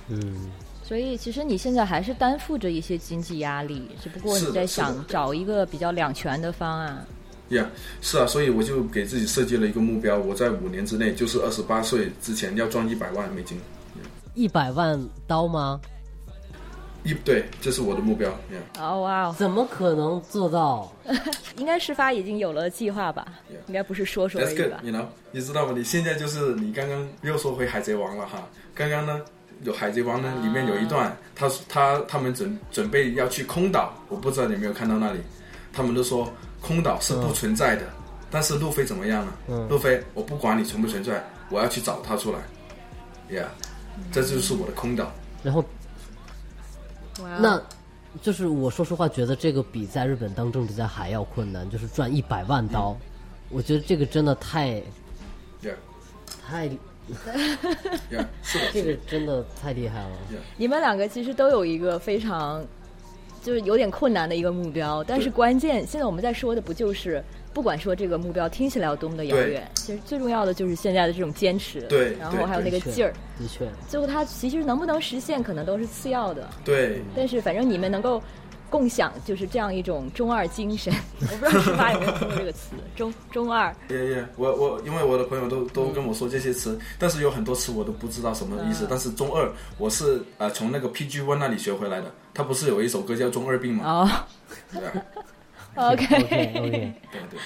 嗯，所以其实你现在还是担负着一些经济压力，只不过你在想找一个比较两全的方案。呀、是啊，所以我就给自己设计了一个目标，我在五年之内，就是二十八岁之前要赚一百万美金。一百万刀吗？一对，这是我的目标。呀、哦哇哦，怎么可能做到？(laughs) 应该事发已经有了计划吧 Yeah 应该不是说说而 That's 已 good，吧？你 know，你知道吗？你现在就是你刚刚又说回海贼王了哈。刚刚呢，有海贼王呢，里面有一段，他他他们准准备要去空岛，我不知道你有没有看到那里，他们都说空岛是不存在的，但是路飞怎么样呢？嗯路飞，我不管你存不存在，我要去找他出来。Yeah，这就是我的空岛。然后那，就是我说实话，觉得这个比在日本当政治家还要困难，就是赚一百万刀。我觉得这个真的太 Yeah，太 (laughs) (laughs) 这个真的太厉害了。你们两个其实都有一个非常就是有点困难的一个目标，但是关键现在我们在说的不就是，不管说这个目标听起来有多么的遥远，其实最重要的就是现在的这种坚持，对对然后还有那个劲儿。的确，最后它其实能不能实现，可能都是次要的，对，但是反正你们能够。共享就是这样一种中二精神，(laughs) 我不知道十八有没有听过这个词，(laughs) 中中二。耶耶，我我因为我的朋友都都跟我说这些词，但是有很多词我都不知道什么意思。但是中二，我是呃从那个 PG One 那里学回来的。他不是有一首歌叫《中二病》吗？哦 (laughs) OK，(laughs) 对对。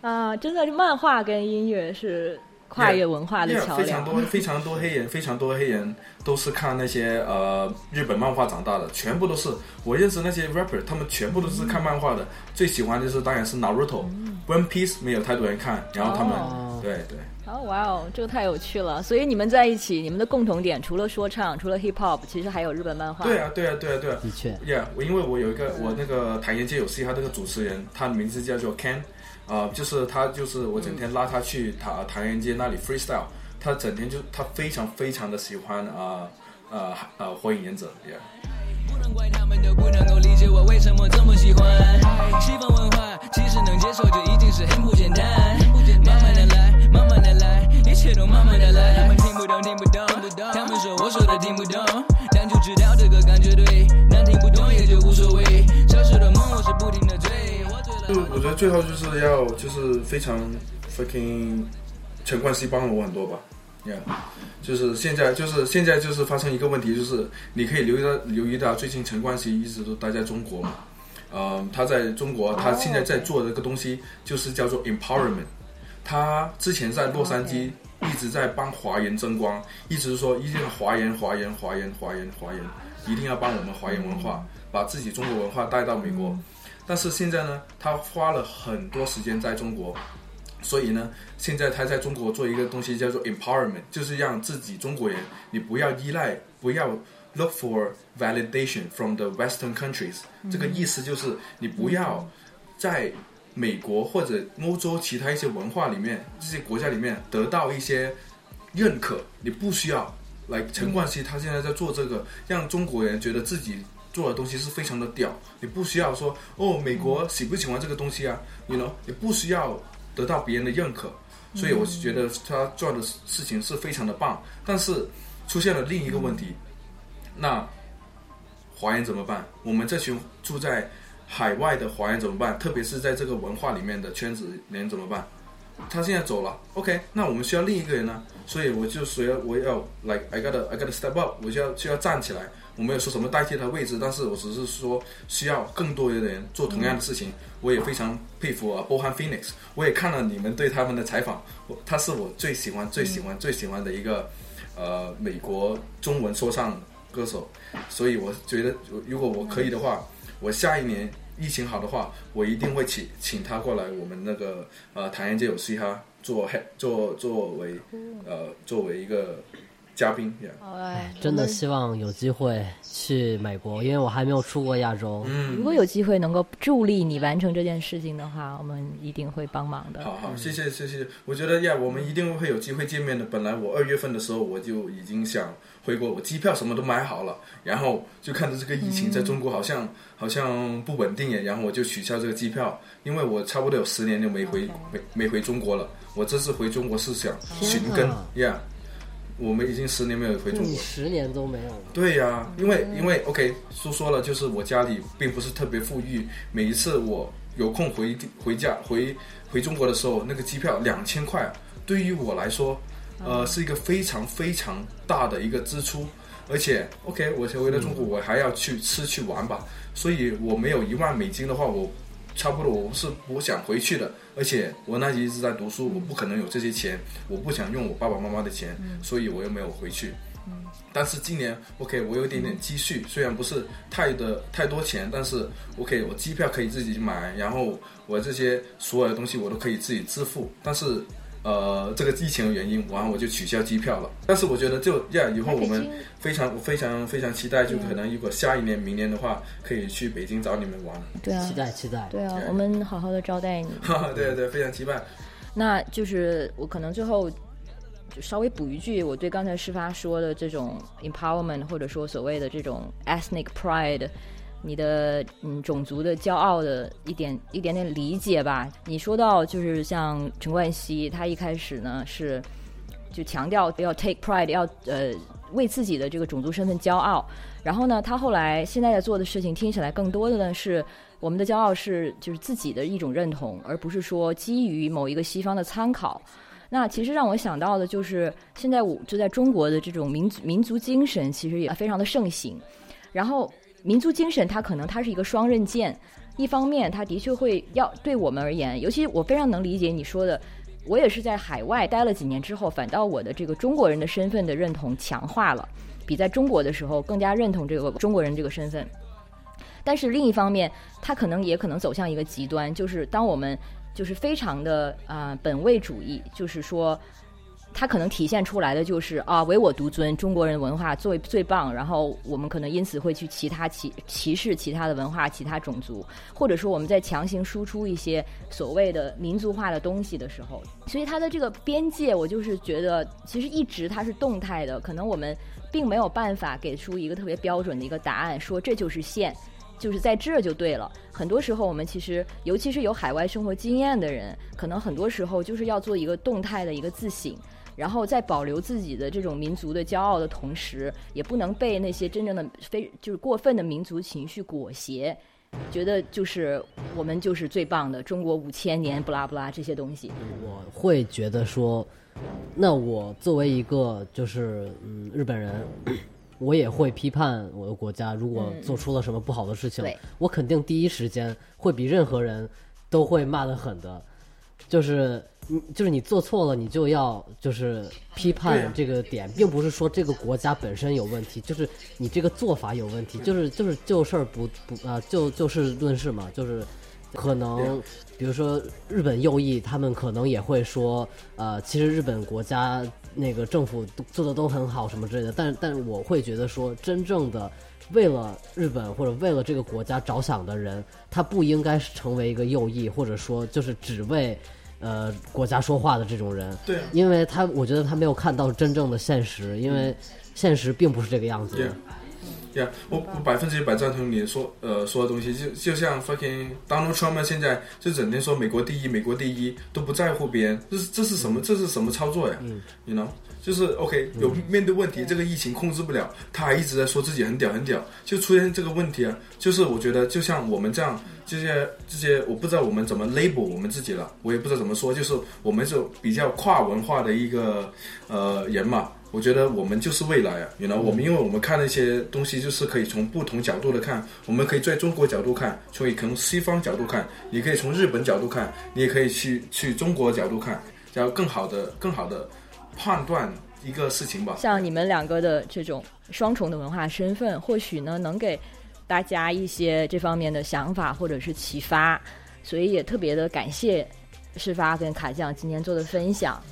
啊，真的是漫画跟音乐是跨越文化的 Yeah，桥非常。多非常多黑人，非常多黑人都是看那些呃日本漫画长大的，全部都是我认识那些 rapper，他们全部都是看漫画的。最喜欢的就是当然是 Naruto、One Piece 没有太多人看，然后他们、哦对对哦，哇哦，这个太有趣了。所以你们在一起，你们的共同点除了说唱，除了 hip hop，其实还有日本漫画。对啊对啊对啊对啊的确，，Yeah，我因为我有一个我那个唐人街有嘻哈那个主持人，他的名字叫做 Ken，啊、就是他就是我整天拉他去唐唐人街那里 freestyle，他整天就他非常非常的喜欢啊呃呃火影忍者，Yeah。不能怪他们都不能够理解我为什么这么喜欢西方文化，其实能接受就已经是很不简单。慢慢的来，慢慢的来，一切都慢慢的来。他们听不懂，听不懂，他们说我说的听不懂，但就知道这个感觉对，但听不懂也就无所谓。小时候的梦我是不停的追，我觉得最后就是要就是非常 fucking 陈冠希帮了我很多吧，Yeah，就是现在就是现在就是发生一个问题，就是你可以留意到留意到最近陈冠希一直都待在中国嘛，呃，他在中国他现在在做的这个东西就是叫做 empowerment，他之前在洛杉矶一直在帮华人争光，一直说一定要华人华人华人华人华人，一定要帮我们华人文化，把自己中国文化带到美国。但是现在呢，他花了很多时间在中国，所以呢，现在他在中国做一个东西叫做 empowerment，就是让自己中国人，你不要依赖，不要 look for validation from the Western countries、这个意思就是你不要在美国或者欧洲其他一些文化里面，这些国家里面得到一些认可，你不需要。来，陈冠希他现在在做这个，让中国人觉得自己做的东西是非常的屌。你不需要说哦，美国喜不喜欢这个东西啊？You know，你不需要得到别人的认可。所以我是觉得他做的事情是非常的棒。但是出现了另一个问题，那华人怎么办？我们这群住在海外的华人怎么办？特别是在这个文化里面的圈子人怎么办？他现在走了，OK，那我们需要另一个人呢，所以我就说我要 like I gotta I gotta step up，我就要就要站起来。我没有说什么代替他位置，但是我只是说需要更多的人做同样的事情。我也非常佩服啊 b o h a n Phoenix，我也看了你们对他们的采访，我他是我最喜欢最喜欢最喜欢的一个呃美国中文说唱歌手，所以我觉得如果我可以的话，我下一年疫情好的话，我一定会请请他过来我们那个呃唐人街有嘻哈做 head 做作为呃作为一个嘉宾真的希望有机会去美国，因为我还没有出过亚洲。嗯如果有机会能够助力你完成这件事情的话，我们一定会帮忙的。好好，谢谢谢谢。我觉得呀，我们一定会有机会见面的。本来我二月份的时候我就已经想回国，我机票什么都买好了，然后就看着这个疫情在中国好像、好像不稳定耶，然后我就取消这个机票，因为我差不多有十年就没回没没回中国了。我这次回中国是想寻根呀。我们已经十年没有回中你国，十年都没有了，对呀、因为因为 OK 说说了，就是我家里并不是特别富裕，每一次我有空回回家回回中国的时候，那个机票两千块，对于我来说，呃，是一个非常非常大的一个支出。而且 OK，我回到中国，我还要去吃去玩吧，所以我没有一万美金的话，我差不多我是不想回去的。而且我那一直在读书，我不可能有这些钱，我不想用我爸爸妈妈的钱，所以我又没有回去。但是今年 OK，我有一点点积蓄，虽然不是太的太多钱，但是 OK，我机票可以自己买，然后我这些所有的东西我都可以自己支付。但是呃，这个疫情的原因，然后我就取消机票了。但是我觉得就呀，以后我们非常非常非常期待，就可能如果下一年明年的话，可以去北京找你们玩。对啊期，待期待。对啊，我们好好的招待你。(laughs) 哈哈，对对，非常期待。那就是我可能最后就稍微补一句，我对刚才事发说的这种 empowerment，或者说所谓的这种 ethnic pride，你的嗯种族的骄傲的一点一点点理解吧。你说到就是像陈冠希，他一开始呢是就强调要 take pride，要呃为自己的这个种族身份骄傲。然后呢，他后来现在在做的事情听起来更多的呢是我们的骄傲是就是自己的一种认同，而不是说基于某一个西方的参考。那其实让我想到的就是，现在我就在中国的这种民族民族精神，其实也非常的盛行。然后，民族精神它可能它是一个双刃剑，一方面它的确会要对我们而言，尤其我非常能理解你说的，我也是在海外待了几年之后，反倒我的这个中国人的身份的认同强化了，比在中国的时候更加认同这个中国人这个身份。但是另一方面，它可能也可能走向一个极端，就是当我们就是非常的啊、本位主义，就是说，它可能体现出来的就是啊唯我独尊，中国人文化最最棒，然后我们可能因此会去其他歧歧视其他的文化、其他种族，或者说我们在强行输出一些所谓的民族化的东西的时候，所以它的这个边界，我就是觉得其实一直它是动态的，可能我们并没有办法给出一个特别标准的一个答案，说这就是线。就是在这就对了。很多时候，我们其实，尤其是有海外生活经验的人，可能很多时候就是要做一个动态的一个自省，然后在保留自己的这种民族的骄傲的同时，也不能被那些真正的非就是过分的民族情绪裹挟，觉得就是我们就是最棒的，中国五千年不拉不拉这些东西。我会觉得说，那我作为一个就是嗯日本人，(clears throat) 我也会批判我的国家，如果做出了什么不好的事情，对。我肯定第一时间会比任何人都会骂得狠的，就是你就是你做错了，你就要就是批判啊这个点，并不是说这个国家本身有问题，就是你这个做法有问题，就是就是就事儿不不啊、就就事论事嘛，就是可能比如说日本右翼，他们可能也会说，呃，其实日本国家那个政府做的都很好什么之类的，但但我会觉得说，真正的为了日本或者为了这个国家着想的人，他不应该是成为一个右翼，或者说就是只为。呃，国家说话的这种人，对啊因为他我觉得他没有看到真正的现实，因为现实并不是这个样子的。Yeah 呀、我我百分之一百赞同你说呃说的东西，就就像 fucking Donald Trump 现在就整天说美国第一，美国第一，都不在乎别人，这是这是什么？这是什么操作呀？嗯，you know，就是 OK 有面对问题，这个疫情控制不了，他还一直在说自己很屌很屌，就出现这个问题啊。就是我觉得就像我们这样这些这些，我不知道我们怎么 label 我们自己了，我也不知道怎么说，就是我们是比较跨文化的一个呃人嘛。我觉得我们就是未来啊，原来我们因为我们看那些东西，就是可以从不同角度的看，我们可以在中国角度看，所以从西方角度看，你可以从日本角度看，你也可以去去中国角度看，然后更好的更好的判断一个事情吧。像你们两个的这种双重的文化身份，或许呢能给大家一些这方面的想法或者是启发，所以也特别的感谢事发跟卡酱今天做的分享。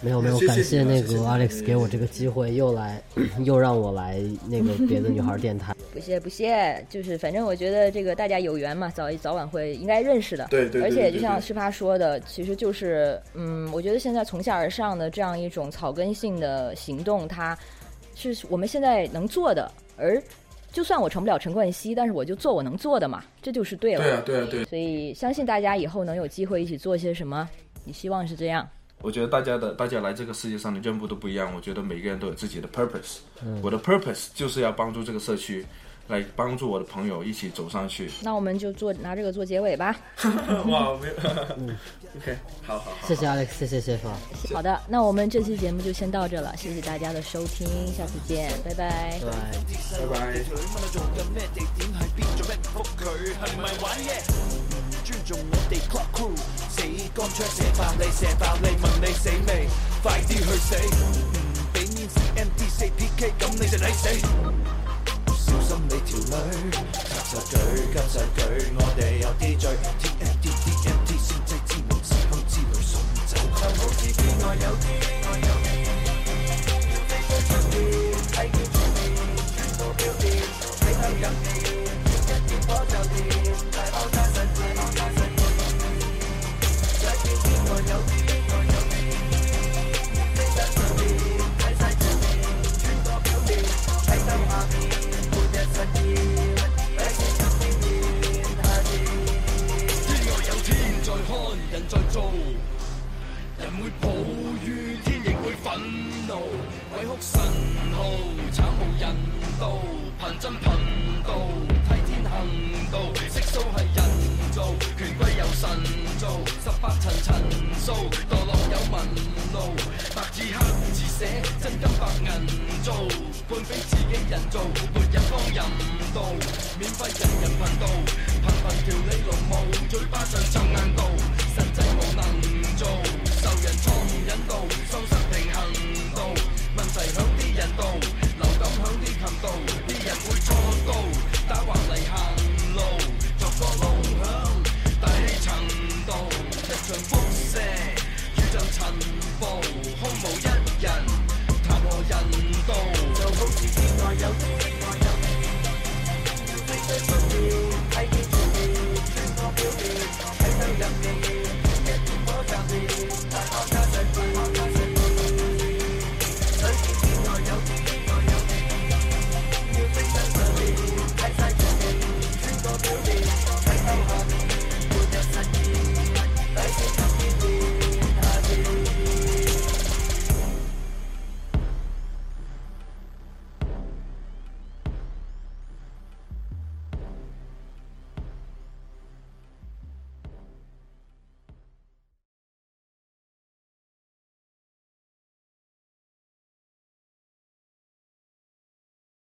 没有没有，感谢那个 Alex 给我这个机会，又来又让我来那个 (laughs) 别的女孩电台。不谢不谢，就是反正我觉得这个大家有缘嘛，早早晚会应该认识的。对对对而且就像世发说的，其实就是嗯，我觉得现在从下而上的这样一种草根性的行动，它是我们现在能做的。而就算我成不了陈冠希，但是我就做我能做的嘛，这就是对了。对啊，对啊，对。所以相信大家以后能有机会一起做些什么，你希望是这样。我觉得大家的大家来这个世界上的任务都不一样，我觉得每个人都有自己的 purpose。我的 purpose 就是要帮助这个社区，来帮助我的朋友一起走上去。那我们就做拿这个做结尾吧。(laughs) 哇，没有，(laughs) OK，好好好。谢谢 Alex，谢谢谢谢。好的，那我们这期节目就先到这了，谢谢大家的收听，下次见，拜拜。拜拜。拜拜。尊重我哋 club crew，死乾槍射爆你，射爆你，問你死未？快啲去死！唔俾面 CNT 四 PK，咁你就抵死。小心你條女，夾實佢，夾實佢，我哋有啲罪。TNT TNT 先制之門，思鄉之旅送走。就好似見我有啲，我有啲，要飛出出面，睇見出面，全部表面，睇向入面，一點火就掂，大爆炸人会抱怨，天亦会愤怒，鬼哭神号，惨无人道，贫真贫道，替天行道，色素系人造，权贵有神造，十八层尘数，堕落有纹路，白字黑字写，真金白银做，半非自己人造，没人帮人道，免费人人贫道，贫贫条理龙毛，嘴巴上就硬道。